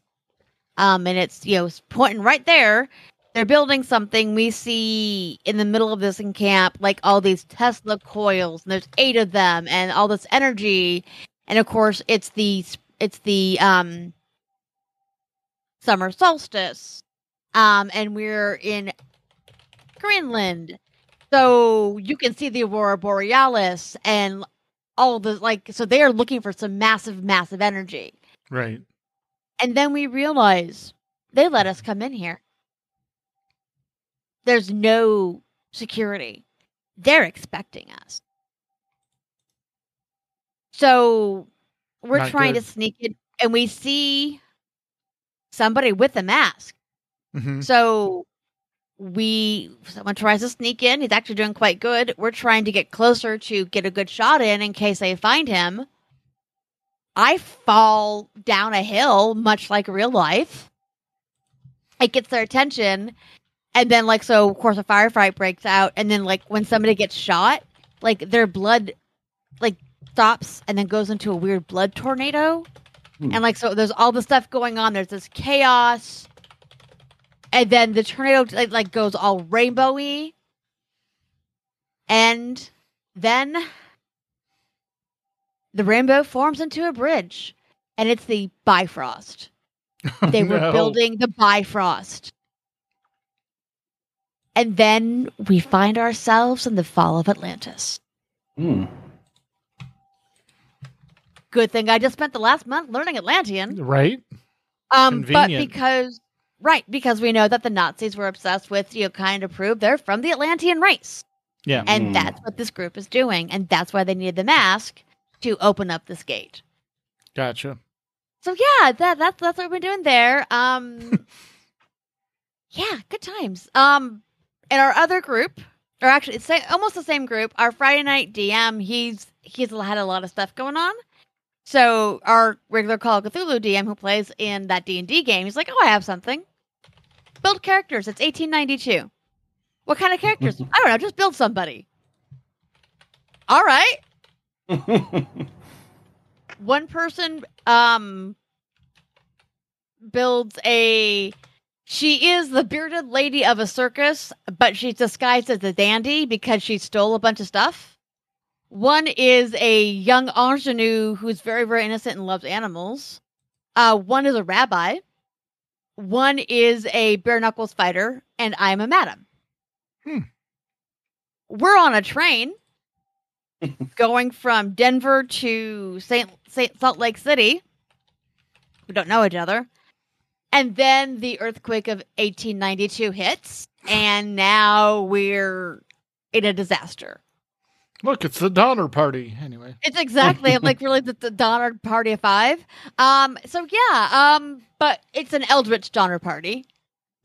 Um, and it's you know it's pointing right there. They're building something. We see in the middle of this camp like all these Tesla coils, and there's eight of them, and all this energy and of course it's the it's the um summer solstice um and we're in greenland so you can see the aurora borealis and all the like so they are looking for some massive massive energy Right. And then we realize they let us come in here. There's no security. They're expecting us. So we're Not trying good. to sneak in and we see somebody with a mask. Hmm so we someone tries to sneak in. He's actually doing quite good. We're trying to get closer to get a good shot in in case they find him i fall down a hill much like real life it gets their attention and then like so of course a firefight breaks out and then like when somebody gets shot like their blood like stops and then goes into a weird blood tornado Hmm. And like so there's all the stuff going on. There's this chaos. And then the tornado like, like goes all rainbowy. And then the rainbow forms into a bridge. And it's the Bifrost. They were No. building the Bifrost. And then we find ourselves in the fall of Atlantis. Hmm. Good thing I just spent the last month learning Atlantean. right? Um, but because right, because we know that the Nazis were obsessed with you know kind of prove they're from the Atlantean race, Yeah. and Hmm. that's what this group is doing, and that's why they needed the mask to open up this gate. Gotcha. So yeah, that that's that's what we're doing there. Um, yeah, good times. Um, and our other group, or actually, it's almost the same group. Our Friday night DM, he's he's had a lot of stuff going on. So our regular Call of Cthulhu DM, who plays in that D and D game, he's like, "Oh, I have something. Build characters. It's 1892. What kind of characters? I don't know. Just build somebody. All right." One person um builds a she is the bearded lady of a circus but she's disguised as a dandy because she stole a bunch of stuff. One is a young ingenue who's very very innocent and loves animals. Uh one is a rabbi. One is a bare knuckles fighter and i'm a madam. Hmm. we're on a train going from Denver to Saint, Saint Salt Lake City. We don't know each other. And then the earthquake of 1892 hits, and now we're in a disaster. Look, it's the Donner Party. Anyway. It's exactly like really the, the Donner Party of Five. Um, so yeah, um, but it's an Eldritch Donner Party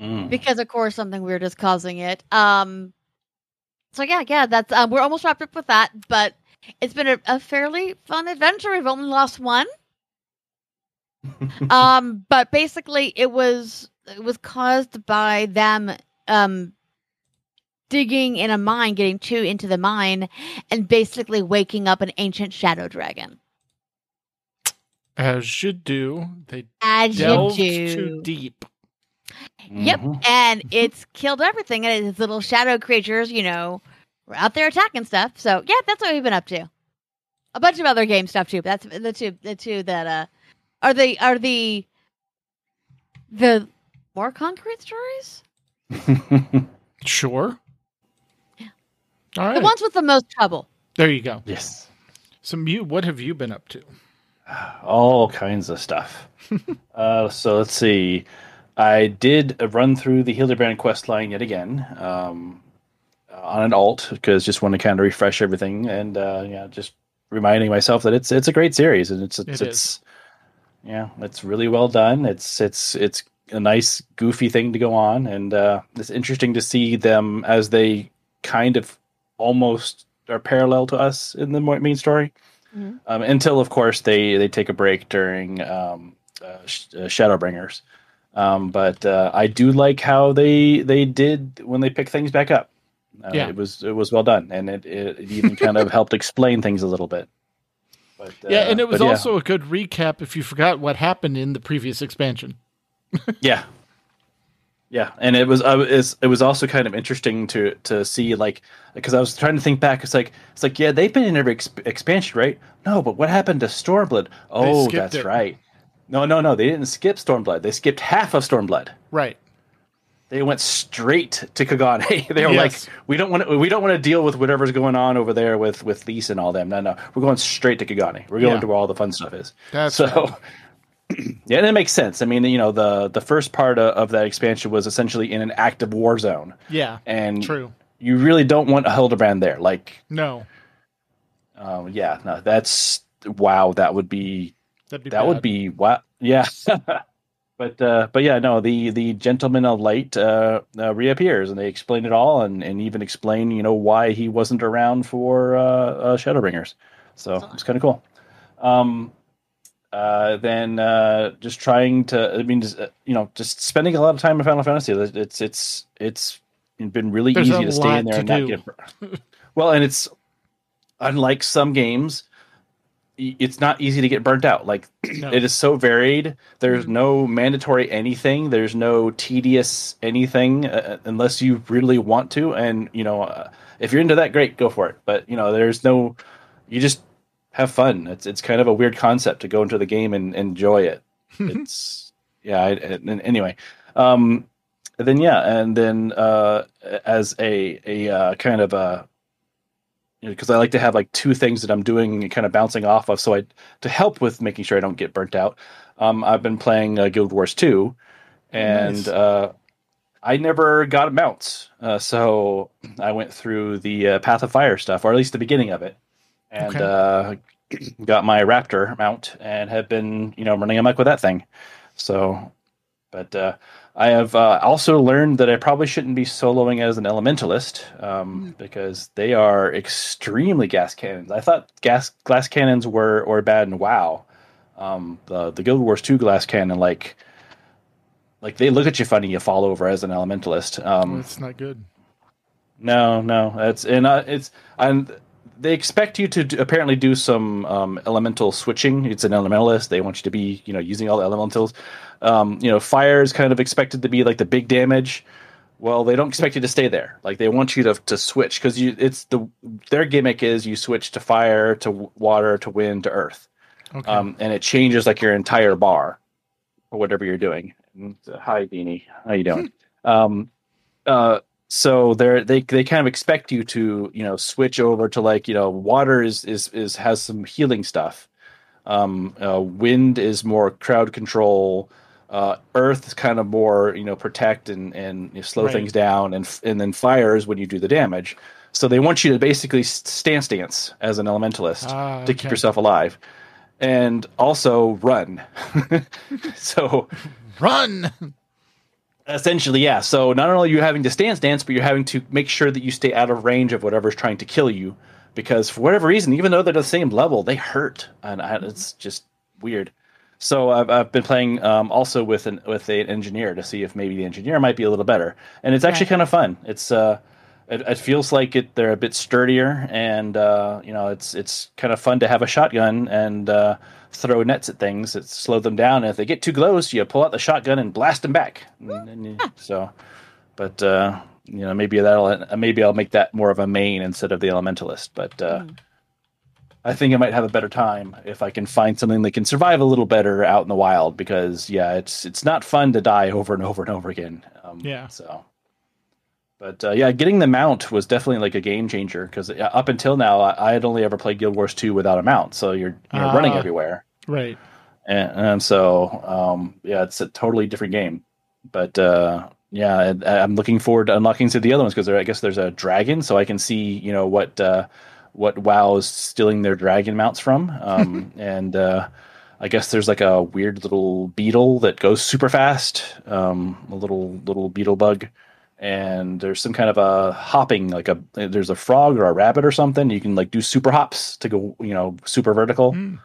Hmm. because of course something weird is causing it. Um, so yeah, yeah, that's um, we're almost wrapped up with that, but it's been a, a fairly fun adventure. We've only lost one. um, but basically, it was it was caused by them um digging in a mine, getting too into the mine, and basically waking up an ancient shadow dragon. As you do, they As delved you do. too deep. Yep, Mhm. and it's killed everything. And its little shadow creatures, you know, were out there attacking stuff. So yeah, that's what we've been up to. A bunch of other game stuff too. But that's the two, the two that uh are the are the the more concrete stories. Sure. Yeah. All right. The ones with the most trouble. there you go. yes. So, you what have you been up to? all kinds of stuff. uh, so let's see. I did run through the Hildibrand quest line yet again um, on an alt because just want to kind of refresh everything and uh, yeah, just reminding myself that it's it's a great series and it's it's, It it's yeah, it's really well done. It's it's it's a nice goofy thing to go on and uh, it's interesting to see them as they kind of almost are parallel to us in the main story Mhm. um, until of course they they take a break during um, uh, sh- uh, Shadowbringers. Um, but uh, I do like how they they did when they pick things back up. Uh, Yeah. it was it was well done, and it it, it even kind of helped explain things a little bit. But, yeah, uh, and it was but yeah. also a good recap if you forgot what happened in the previous expansion. Yeah. Yeah, and it was uh, it was also kind of interesting to to see like because I was trying to think back. It's like it's like yeah, they've been in every exp- expansion, right? No, but what happened to Stormblood? Oh, that's it. right. No, no, no, they didn't skip Stormblood. They skipped half of Stormblood. Right. They went straight to Kugane. they were Yes. like, we don't want to we don't want to deal with whatever's going on over there with with Lisa and all them. No, no, we're going straight to Kugane. We're going Yeah. to where all the fun stuff is. That's so right. yeah and it makes sense i mean you know the the first part of, of that expansion was essentially in an active war zone Yeah. and True. you really don't want a hildibrand there like No. um, yeah no that's wow that would be That'd be that would be wow yeah but uh but yeah no the the gentleman of light uh, uh reappears and they explain it all and and even explain you know why he wasn't around for uh, uh shadowbringers so it's kind of cool um uh, then uh, just trying to, I mean, just, uh, you know, just spending a lot of time in Final Fantasy. It's it's it's been really There's easy to stay in there to and not do. get. well, and it's unlike some games, y- it's not easy to get burnt out. Like No. it is so varied. There's no mandatory anything. There's no tedious anything uh, unless you really want to. And you know, uh, if you're into that, great, go for it. But you know, there's no. You just have fun. It's it's kind of a weird concept to go into the game and enjoy it. it's yeah. I, and anyway, um, then yeah, and then uh, as a a uh, kind of a because I like to have like two things that I'm doing and kind of bouncing off of. So I to help with making sure I don't get burnt out. Um, I've been playing uh, Guild Wars 2, and Nice. uh, I never got mounts. Uh, so I went through the uh, Path of Fire stuff, or at least the beginning of it, and Okay. uh, got my Raptor mount and have been you know running amok with that thing. So, but uh, I have uh, also learned that I probably shouldn't be soloing as an elementalist um, because they are extremely gas cannons. I thought gas glass cannons were or bad and WoW. Um, the the Guild Wars two glass cannon like like they look at you funny. You fall over as an elementalist. Um, That's not good. no, no, it's and uh, it's and they expect you to do, apparently do some um, elemental switching. It's an elementalist. They want you to be, you know, using all the elementals. Um, you know, fire is kind of expected to be like the big damage. Well, they don't expect you to stay there. Like they want you to to switch because you it's the their gimmick is you switch to fire to water to wind to earth, Okay. um, and it changes like your entire bar or whatever you're doing. Hi, Beanie. How you doing? um, uh, so they're they they kind of expect you to you know switch over to like you know water is is is has some healing stuff um uh, wind is more crowd control uh earth is kind of more you know protect and and you know, slow Right. things down and and then fire is when you do the damage so they want you to basically stance dance as an elementalist Ah, to keep yourself alive and also run so Run. Essentially, yeah. So not only are you having to stance dance, but you're having to make sure that you stay out of range of whatever's trying to kill you, because for whatever reason, even though they're the same level, they hurt, and I, it's just weird. So I've, I've been playing um, also with an with an engineer to see if maybe the engineer might be a little better, and it's actually Right. kind of fun. It's uh, it, it feels like it they're a bit sturdier, and uh, you know, it's it's kind of fun to have a shotgun and uh, throw nets at things that slow them down. And if they get too close, you pull out the shotgun and blast them back. And, and you- so, but uh, you know, maybe that'll maybe I'll make that more of a main instead of the elementalist. But uh, I think I might have a better time if I can find something that can survive a little better out in the wild. Because yeah, it's it's not fun to die over and over and over again. Um, Yeah. So. But uh, yeah, getting the mount was definitely like a game changer because up until now I, I had only ever played Guild Wars two without a mount, so you're you're running Ah. everywhere Right. and, and so um, yeah, it's a totally different game. But uh, yeah, and I'm looking forward to unlocking some of the other ones because I guess there's a dragon, so I can see you know what uh, what WoW is stealing their dragon mounts from, um, and uh, I guess there's like a weird little beetle that goes super fast, um, a little little beetle bug. And there's some kind of a hopping, like a there's a frog or a rabbit or something. You can like do super hops to go, you know, super vertical. Hmm.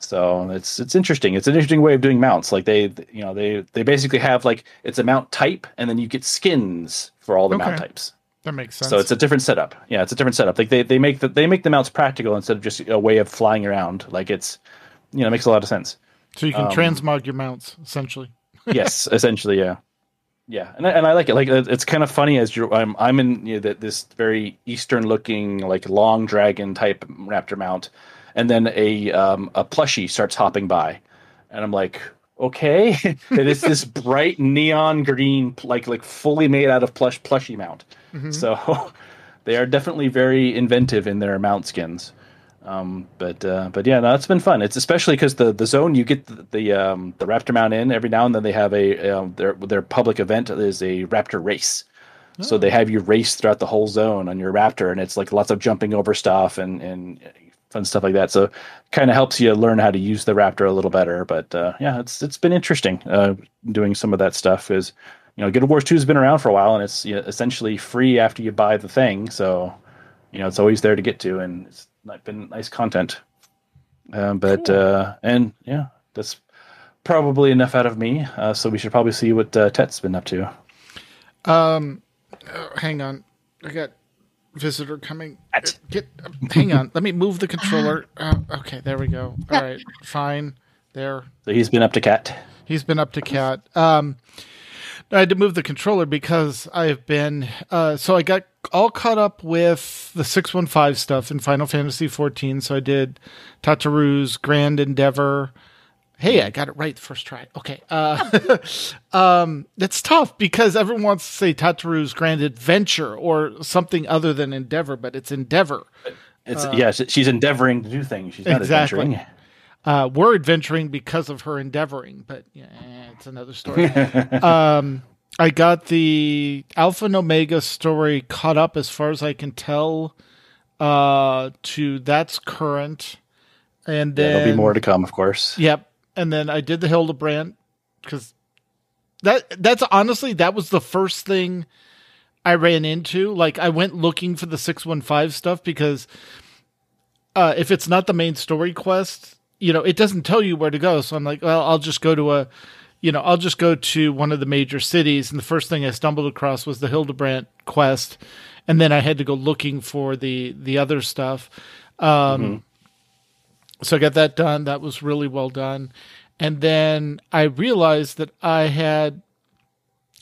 So it's it's interesting. It's an interesting way of doing mounts. Like they, you know, they they basically have like it's a mount type, and then you get skins for all the mount types. That makes sense. So it's a different setup. Yeah, it's a different setup. Like they, they make the they make the mounts practical instead of just a way of flying around. Like it's, you know, it makes a lot of sense. so you can um, transmog your mounts essentially. yes, essentially, yeah, yeah, and I, and I like it. Like it's kind of funny as you're. I'm I'm in you know, that this very eastern looking like long dragon type raptor mount, and then a um a plushie starts hopping by, and I'm like, okay, it is this bright neon green like like fully made out of plush plushie mount. So they are definitely very inventive in their mount skins. Um, but uh, but yeah, no, it's been fun. It's especially because the, the zone you get the the, um, the Raptor mount in every now and then they have a um, their their public event is a Raptor race. So they have you race throughout the whole zone on your Raptor, and it's like lots of jumping over stuff and and fun stuff like that. So kind of helps you learn how to use the Raptor a little better. But uh, yeah, it's it's been interesting uh, doing some of that stuff because you know Guild Wars Two has been around for a while, and it's you know, essentially free after you buy the thing. So you know it's always there to get to, and it's been nice content. Um, but uh, and yeah, that's probably enough out of me. Uh, so we should probably see what uh, Tet's been up to. Um, uh, hang on, I got visitor coming. Cat. Get, hang on. Let me move the controller. Uh, okay, there we go. All right, fine. There. So he's been up to cat. He's been up to cat. Um, I had to move the controller because I've been. Uh, so I got all caught up with the six one five stuff in Final Fantasy fourteen. So I did Tataru's Grand Endeavor. Hey, I got it right the first try. Okay. Uh, um, it's tough because everyone wants to say Tataru's Grand Adventure or something other than Endeavor, but it's Endeavor. It's yeah, she's endeavoring to do things. She's not Uh, Exactly. adventuring. Uh, we're adventuring because of her endeavoring, but yeah, it's another story. um, I got the Alpha and Omega story caught up as far as I can tell. Uh, to that's current, and Yeah, there'll be more to come, of course. Yep, and then I did the Hildibrand because that that's honestly that was the first thing I ran into. Like I went looking for the six one five stuff because uh, if it's not the main story quest, you know, it doesn't tell you where to go. So I'm like, well, I'll just go to a, you know, I'll just go to one of the major cities. And the first thing I stumbled across was the Hildibrand quest, and then I had to go looking for the the other stuff. Um, So I got that done. That was really well done. And then I realized that I had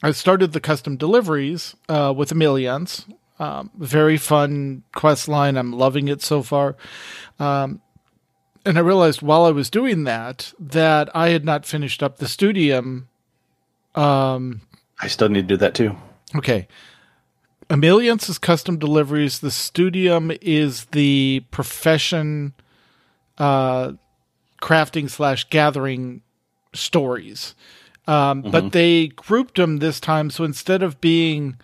I started the custom deliveries uh, with Ameliance. Um, very fun quest line. I'm loving it so far. Um, and I realized while I was doing that that I had not finished up the studium. Um, I still need to do that too. okay. Ameliance is custom deliveries. The studium is the profession uh, crafting slash gathering stories. Um, But they grouped them this time. So instead of being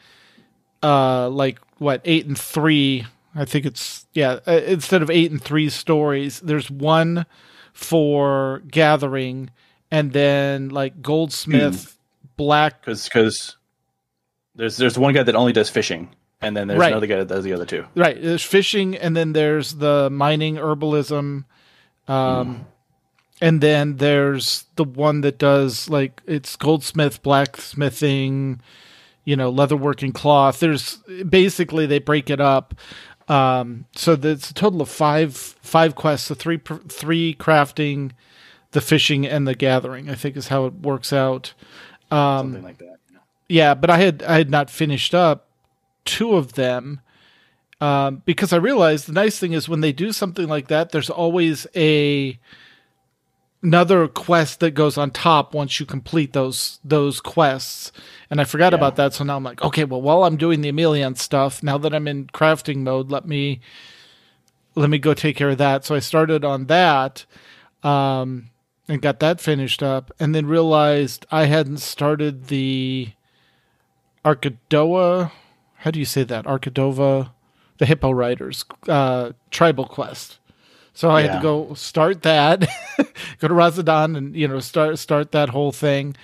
uh, like what eight and three, I think it's yeah. Uh, instead of eight and three stories, there's one for gathering, and then like goldsmith, black. Because because there's there's one guy that only does fishing, and then there's Right. another guy that does the other two. Right, there's fishing, and then there's the mining herbalism, um, and then there's the one that does like it's goldsmith, blacksmithing, you know, leatherworking, cloth. There's basically they break it up. Um, so it's a total of five five quests. the three three crafting, the fishing, and the gathering. I think is how it works out. Um, Something like that. you know. yeah, but I had I had not finished up two of them um, because I realized the nice thing is when they do something like that, there's always a another quest that goes on top once you complete those those quests. And I forgot Yeah. about that, so now I'm like, okay, well, while I'm doing the Emilian stuff, now that I'm in crafting mode, let me let me go take care of that. So I started on that. Um, and got that finished up, and then realized I hadn't started the Arcadoa. How do you say that? Arcadova, the Hippo Riders uh, tribal quest. So I had to go start that, go to Radz-at-Han, and you know start start that whole thing,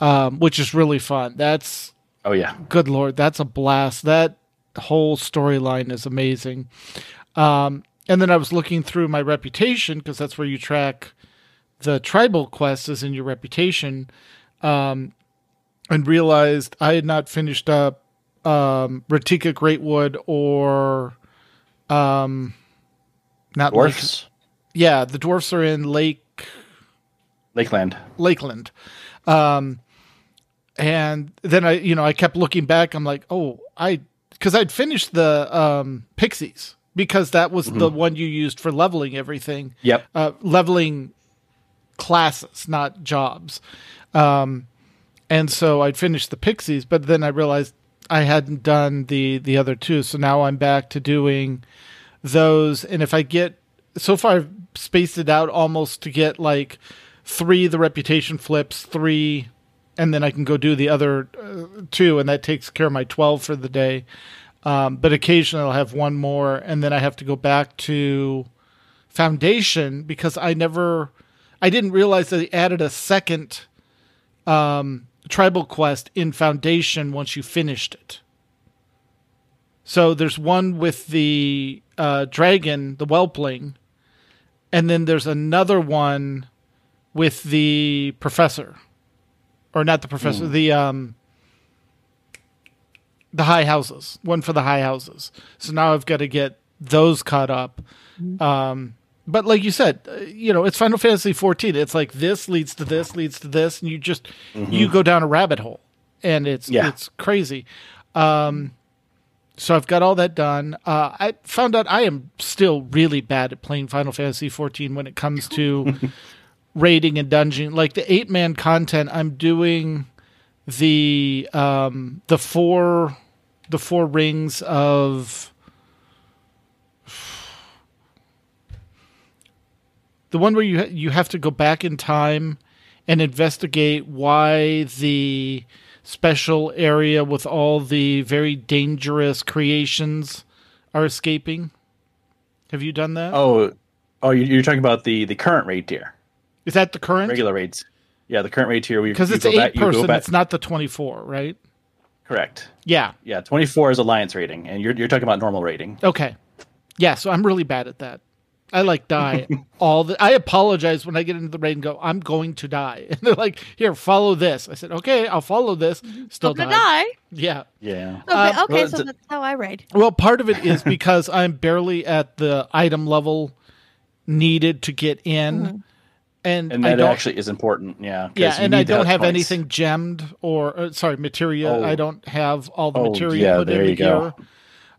um, which is really fun. That's Oh yeah, good lord, that's a blast. That whole storyline is amazing. Um, and then I was looking through my reputation because that's where you track the tribal quests is in your reputation, um, and realized I had not finished up um, Rak'tika Greatwood or not Lake- dwarfs, yeah, the dwarfs are in Lake Lakeland. Lakeland. Um, and then I, you know, I kept looking back. I'm like, oh, I, because I'd finished the um, Pixies because that was the one you used for leveling everything, Yep. uh, leveling classes, not jobs. Um, and so I'd finished the Pixies, but then I realized I hadn't done the the other two. So now I'm back to doing those. And if I get so far, I've spaced it out almost to get like three the reputation flips, three, and then I can go do the other uh, two, and that takes care of my twelve for the day. Um, but occasionally I'll have one more, and then I have to go back to Foundation because I never, I didn't realize that they added a second um, tribal quest in Foundation once you finished it. So there's one with the uh, dragon, the whelpling, and then there's another one with the professor, or not the professor, the um, the high houses, one for the high houses. So now I've got to get those caught up. Um, but like you said, uh, you know, it's Final Fantasy 14. It's like this leads to this leads to this, and you just you go down a rabbit hole, and it's Yeah. it's crazy. Um, so I've got all that done. Uh, I found out I am still really bad at playing Final Fantasy 14 when it comes to raiding and dungeon. Like the eight man content, I'm doing the um, the four the four rings of the one where you ha- you have to go back in time and investigate why the special area with all the very dangerous creations are escaping. Have you done that? Oh, oh, you- you're talking about the the current raid tier, Is that the current? regular raids. Yeah, the current raid tier. Because it's eight back- person. It's not the twenty four, right? correct. Yeah. Yeah, 24 is alliance rating, and you're you're talking about normal rating. Okay. Yeah. So I'm really bad at that. I like die all the. I apologize when I get into the raid and go, I'm going to die, and they're like, "Here, follow this." I said, "Okay, I'll follow this." Still die. die. Yeah. Yeah. Okay, Uh, okay well, so that's how I raid. Well, part of it is because I'm barely at the item level needed to get in, and, And that don't. actually is important. Yeah. 'cause yeah, and I don't have points. anything gemmed or uh, sorry material. Oh. I don't have all the Oh, materia yeah, put there into you go.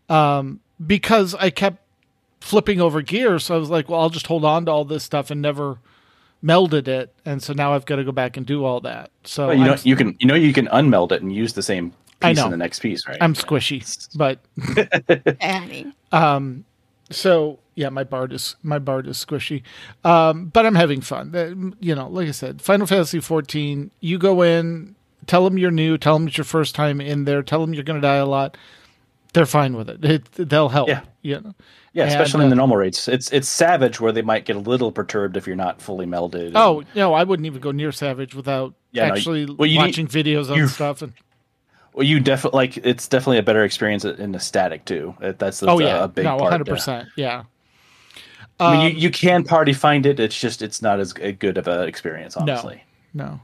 gear. Um, because I kept flipping over gear, so I was like, well, I'll just hold on to all this stuff and never melded it, and so now I've got to go back and do all that. So Well, you I'm, know, you can you know you can unmeld it and use the same I piece know. in the next piece, right? I'm squishy, but Annie. so yeah, my bard is my bard is squishy, um, but I'm having fun. Uh, You know, like I said, Final Fantasy 14. You go in, tell them you're new, tell them it's your first time in there, tell them you're going to die a lot. They're fine with it. it they'll help. Yeah. You know? Yeah, And, especially in uh, the normal rates. It's it's savage where they might get a little perturbed if you're not fully melded. and- Oh no, I wouldn't even go near Savage without Yeah, no, actually well, you watching videos on stuff. And well, you definitely like it's definitely a better experience in the static too. That- That's, that's oh a, yeah, a big no, part. one hundred percent, Yeah. I mean, Um, you, you can party find it. It's just it's not as good of an experience, honestly. No.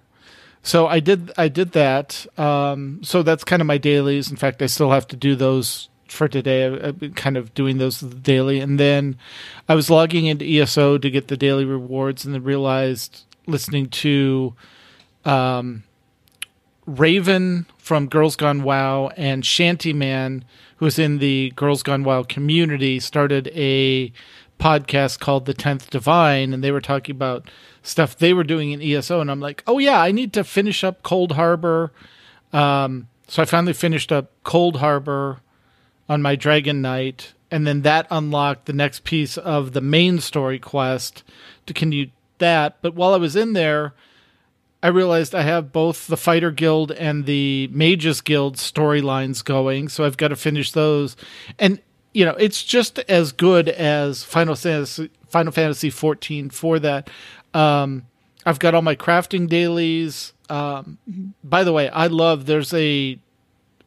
So I did I did that. Um, so that's kind of my dailies. In fact, I still have to do those for today. I- I've been kind of doing those daily, and then I was logging into ESO to get the daily rewards, and then realized listening to um, Raven from Girls Gone WoW and Shantyman, who's in the Girls Gone WoW community, started a podcast called The Tenth Divine, and they were talking about stuff they were doing in ESO, and I'm like, oh yeah, I need to finish up Coldharbour. Um, so I finally finished up Coldharbour on my Dragon Knight, and then that unlocked the next piece of the main story quest to continue that. But while I was in there, I realized I have both the Fighter Guild and the Mages Guild storylines going, so I've got to finish those. And you know, it's just as good as Final Fantasy Final Fantasy 14 for that. Um, I've got all my crafting dailies. Um, by the way, I love there's a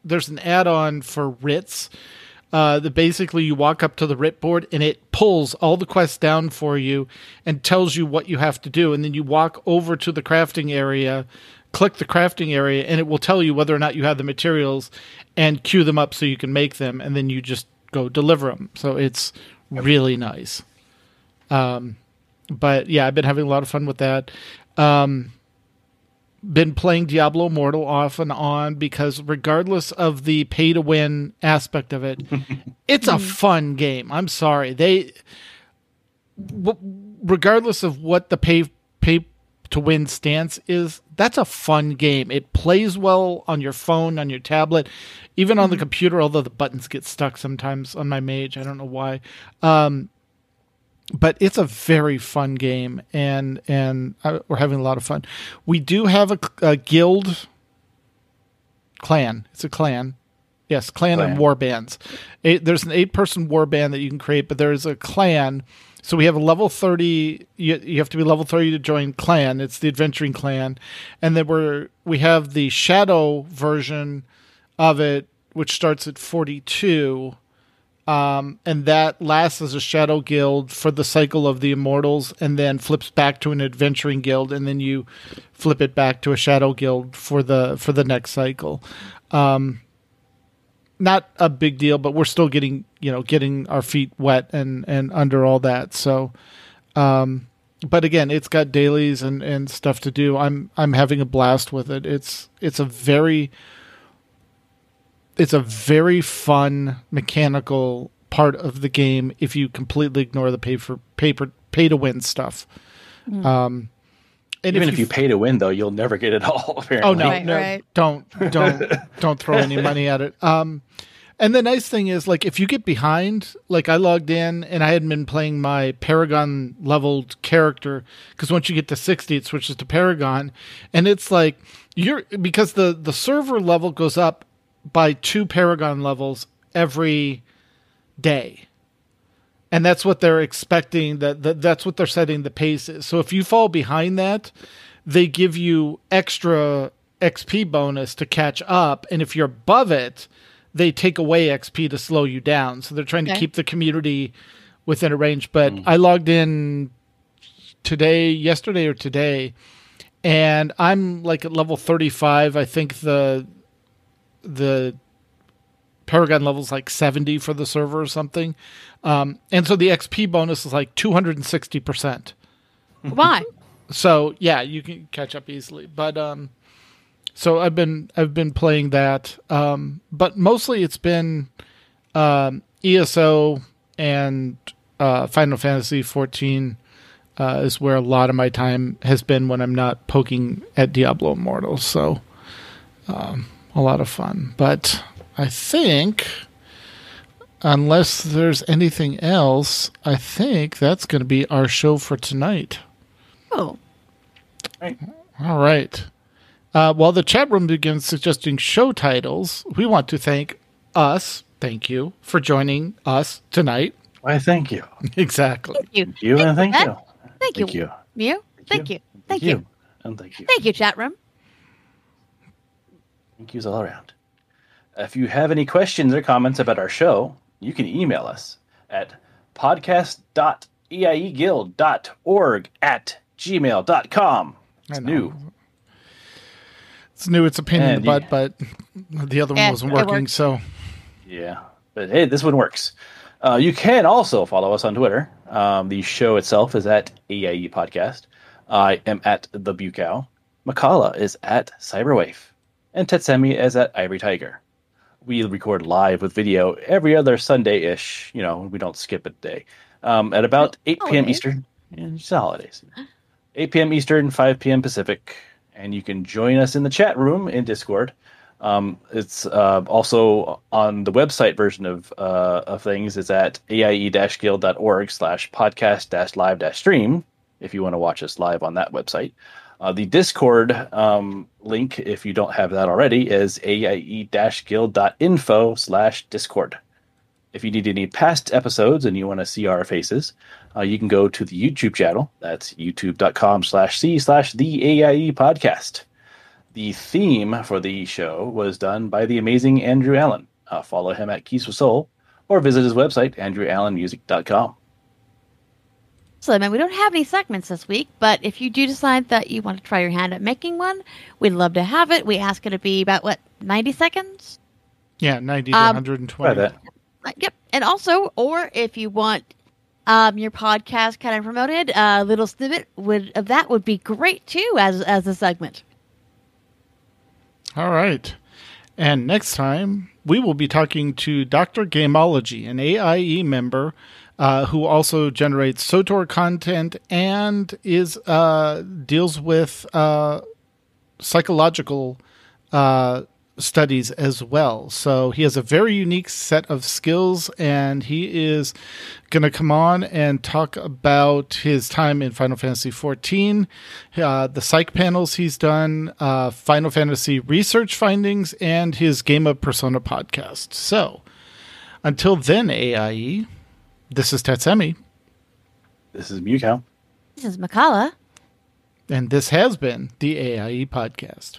there's an add-on for writs uh, that basically you walk up to the writ board and it pulls all the quests down for you and tells you what you have to do. And then you walk over to the crafting area click the crafting area and it will tell you whether or not you have the materials and queue them up so you can make them. And then you just go deliver them so it's really nice. Um, but yeah i've been having a lot of fun with that. Um, been playing Diablo Immortal off and on because regardless of the pay to win aspect of it, it's a fun game. I'm sorry. They regardless of what the pay pay to win stance is, that's a fun game. It plays well on your phone, on your tablet, even on the computer, although the buttons get stuck sometimes on my mage. I don't know why. Um, but it's a very fun game and and uh, we're having a lot of fun. We do have a, a guild clan. It's a clan. Yes clan, and Clan. war bands. Eight, there's an eight person war band that you can create but there's a clan. So we have a level 30 you, you have to be level 30 to join clan. It's the adventuring clan. And then we're we have the shadow version of it which starts at 42 um, and that lasts as a shadow guild for the cycle of the immortals and then flips back to an adventuring guild and then you flip it back to a shadow guild for the for the next cycle um, not a big deal, but we're still getting you know getting our feet wet and and under all that. So, um, but again, it's got dailies and and stuff to do. I'm I'm having a blast with it. It's it's a very it's a very fun mechanical part of the game if you completely ignore the pay for paper pay to win stuff. Um, and Even if you pay to win, though, you'll never get it all. Apparently. Oh no, Right, no, right. don't don't don't throw any money at it. Um and the nice thing is like if you get behind, like I logged in and I hadn't been playing my Paragon leveled character because once you get to 60 it switches to Paragon and it's like you're because the the server level goes up by two Paragon levels every day. And that's what they're expecting that, that that's what they're setting the pace is. So if you fall behind that they give you extra xp bonus to catch up. And if you're above it they take away xp to slow you down. So they're trying to keep the community within a range. But mm. i logged in today yesterday or today and i'm like at level 35 i think the the Paragon level's like 70 for the server or something. Um, and so the XP bonus is like 260%. Why? So yeah, you can catch up easily. But um so I've been I've been playing that. Um but mostly it's been um ESO and uh Final Fantasy 14 uh, is where a lot of my time has been when I'm not poking at Diablo Immortal. So um, a lot of fun. But I think, unless there's anything else, I think that's going to be our show for tonight. Oh, All right. Uh, while the chat room begins suggesting show titles, we want to thank us. Thank you for joining us tonight. Why, thank you. Exactly. thank you. Thank you and thank you. Thank you. Thank you. Mew? Thank you. Thank Thank you. you. And thank you. Thank you, chat room. Thank yous all around. If you have any questions or comments about our show, you can email us at podcast.eieguild.org at gmail.com. It's new. It's new. It's a pain in the butt, you- but the other one Yeah, wasn't working. So Yeah. But hey, this one works. Uh, you can also follow us on Twitter. Um, the show itself is at AIE Podcast. I am at The Bucow. Mkallah is at Cyberwave. And Tetsemi is at Ivory Tiger. We record live with video every other Sunday ish. You know, we don't skip a day. Um, at about 8 p.m. Holidays. Eastern. Yeah, it's the holidays. 8 p.m. Eastern, 5 p.m. Pacific. And you can join us in the chat room in Discord. Um, it's uh, also on the website version of uh, of things. It's at aie-guild.org slash podcast dash live dash stream if you want to watch us live on that website. Uh, the Discord um, link, if you don't have that already, is aie-guild.info slash discord. If you need any past episodes and you want to see our faces, uh, you can go to the YouTube channel. That's youtube.com slash c slash the AIE podcast. The theme for the show was done by the amazing Andrew Allen. Uh, follow him at Keys for Soul or visit his website, andrewallenmusic.com. So, I mean, we don't have any segments this week, but if you do decide that you want to try your hand at making one, we'd love to have it. We ask it to be about, what, 90 seconds? yeah, ninety to Um, 120. that. Uh, yep. And also, or if you want um, your podcast kind of promoted, a little snippet would of that would be great too as as a segment. All right. And next time, we will be talking to Dr. Gameology, an AIE member uh, who also generates SWTOR content and is uh, deals with uh, psychological uh, studies as well. So he has a very unique set of skills, and he is going to come on and talk about his time in Final Fantasy XIV, uh, the psych panels he's done, uh, Final Fantasy research findings, and his Game of Persona podcast. So until then, AIE, this is Tetsemi, This is Mewkow. This is Mkallah. and this has been the AIE podcast.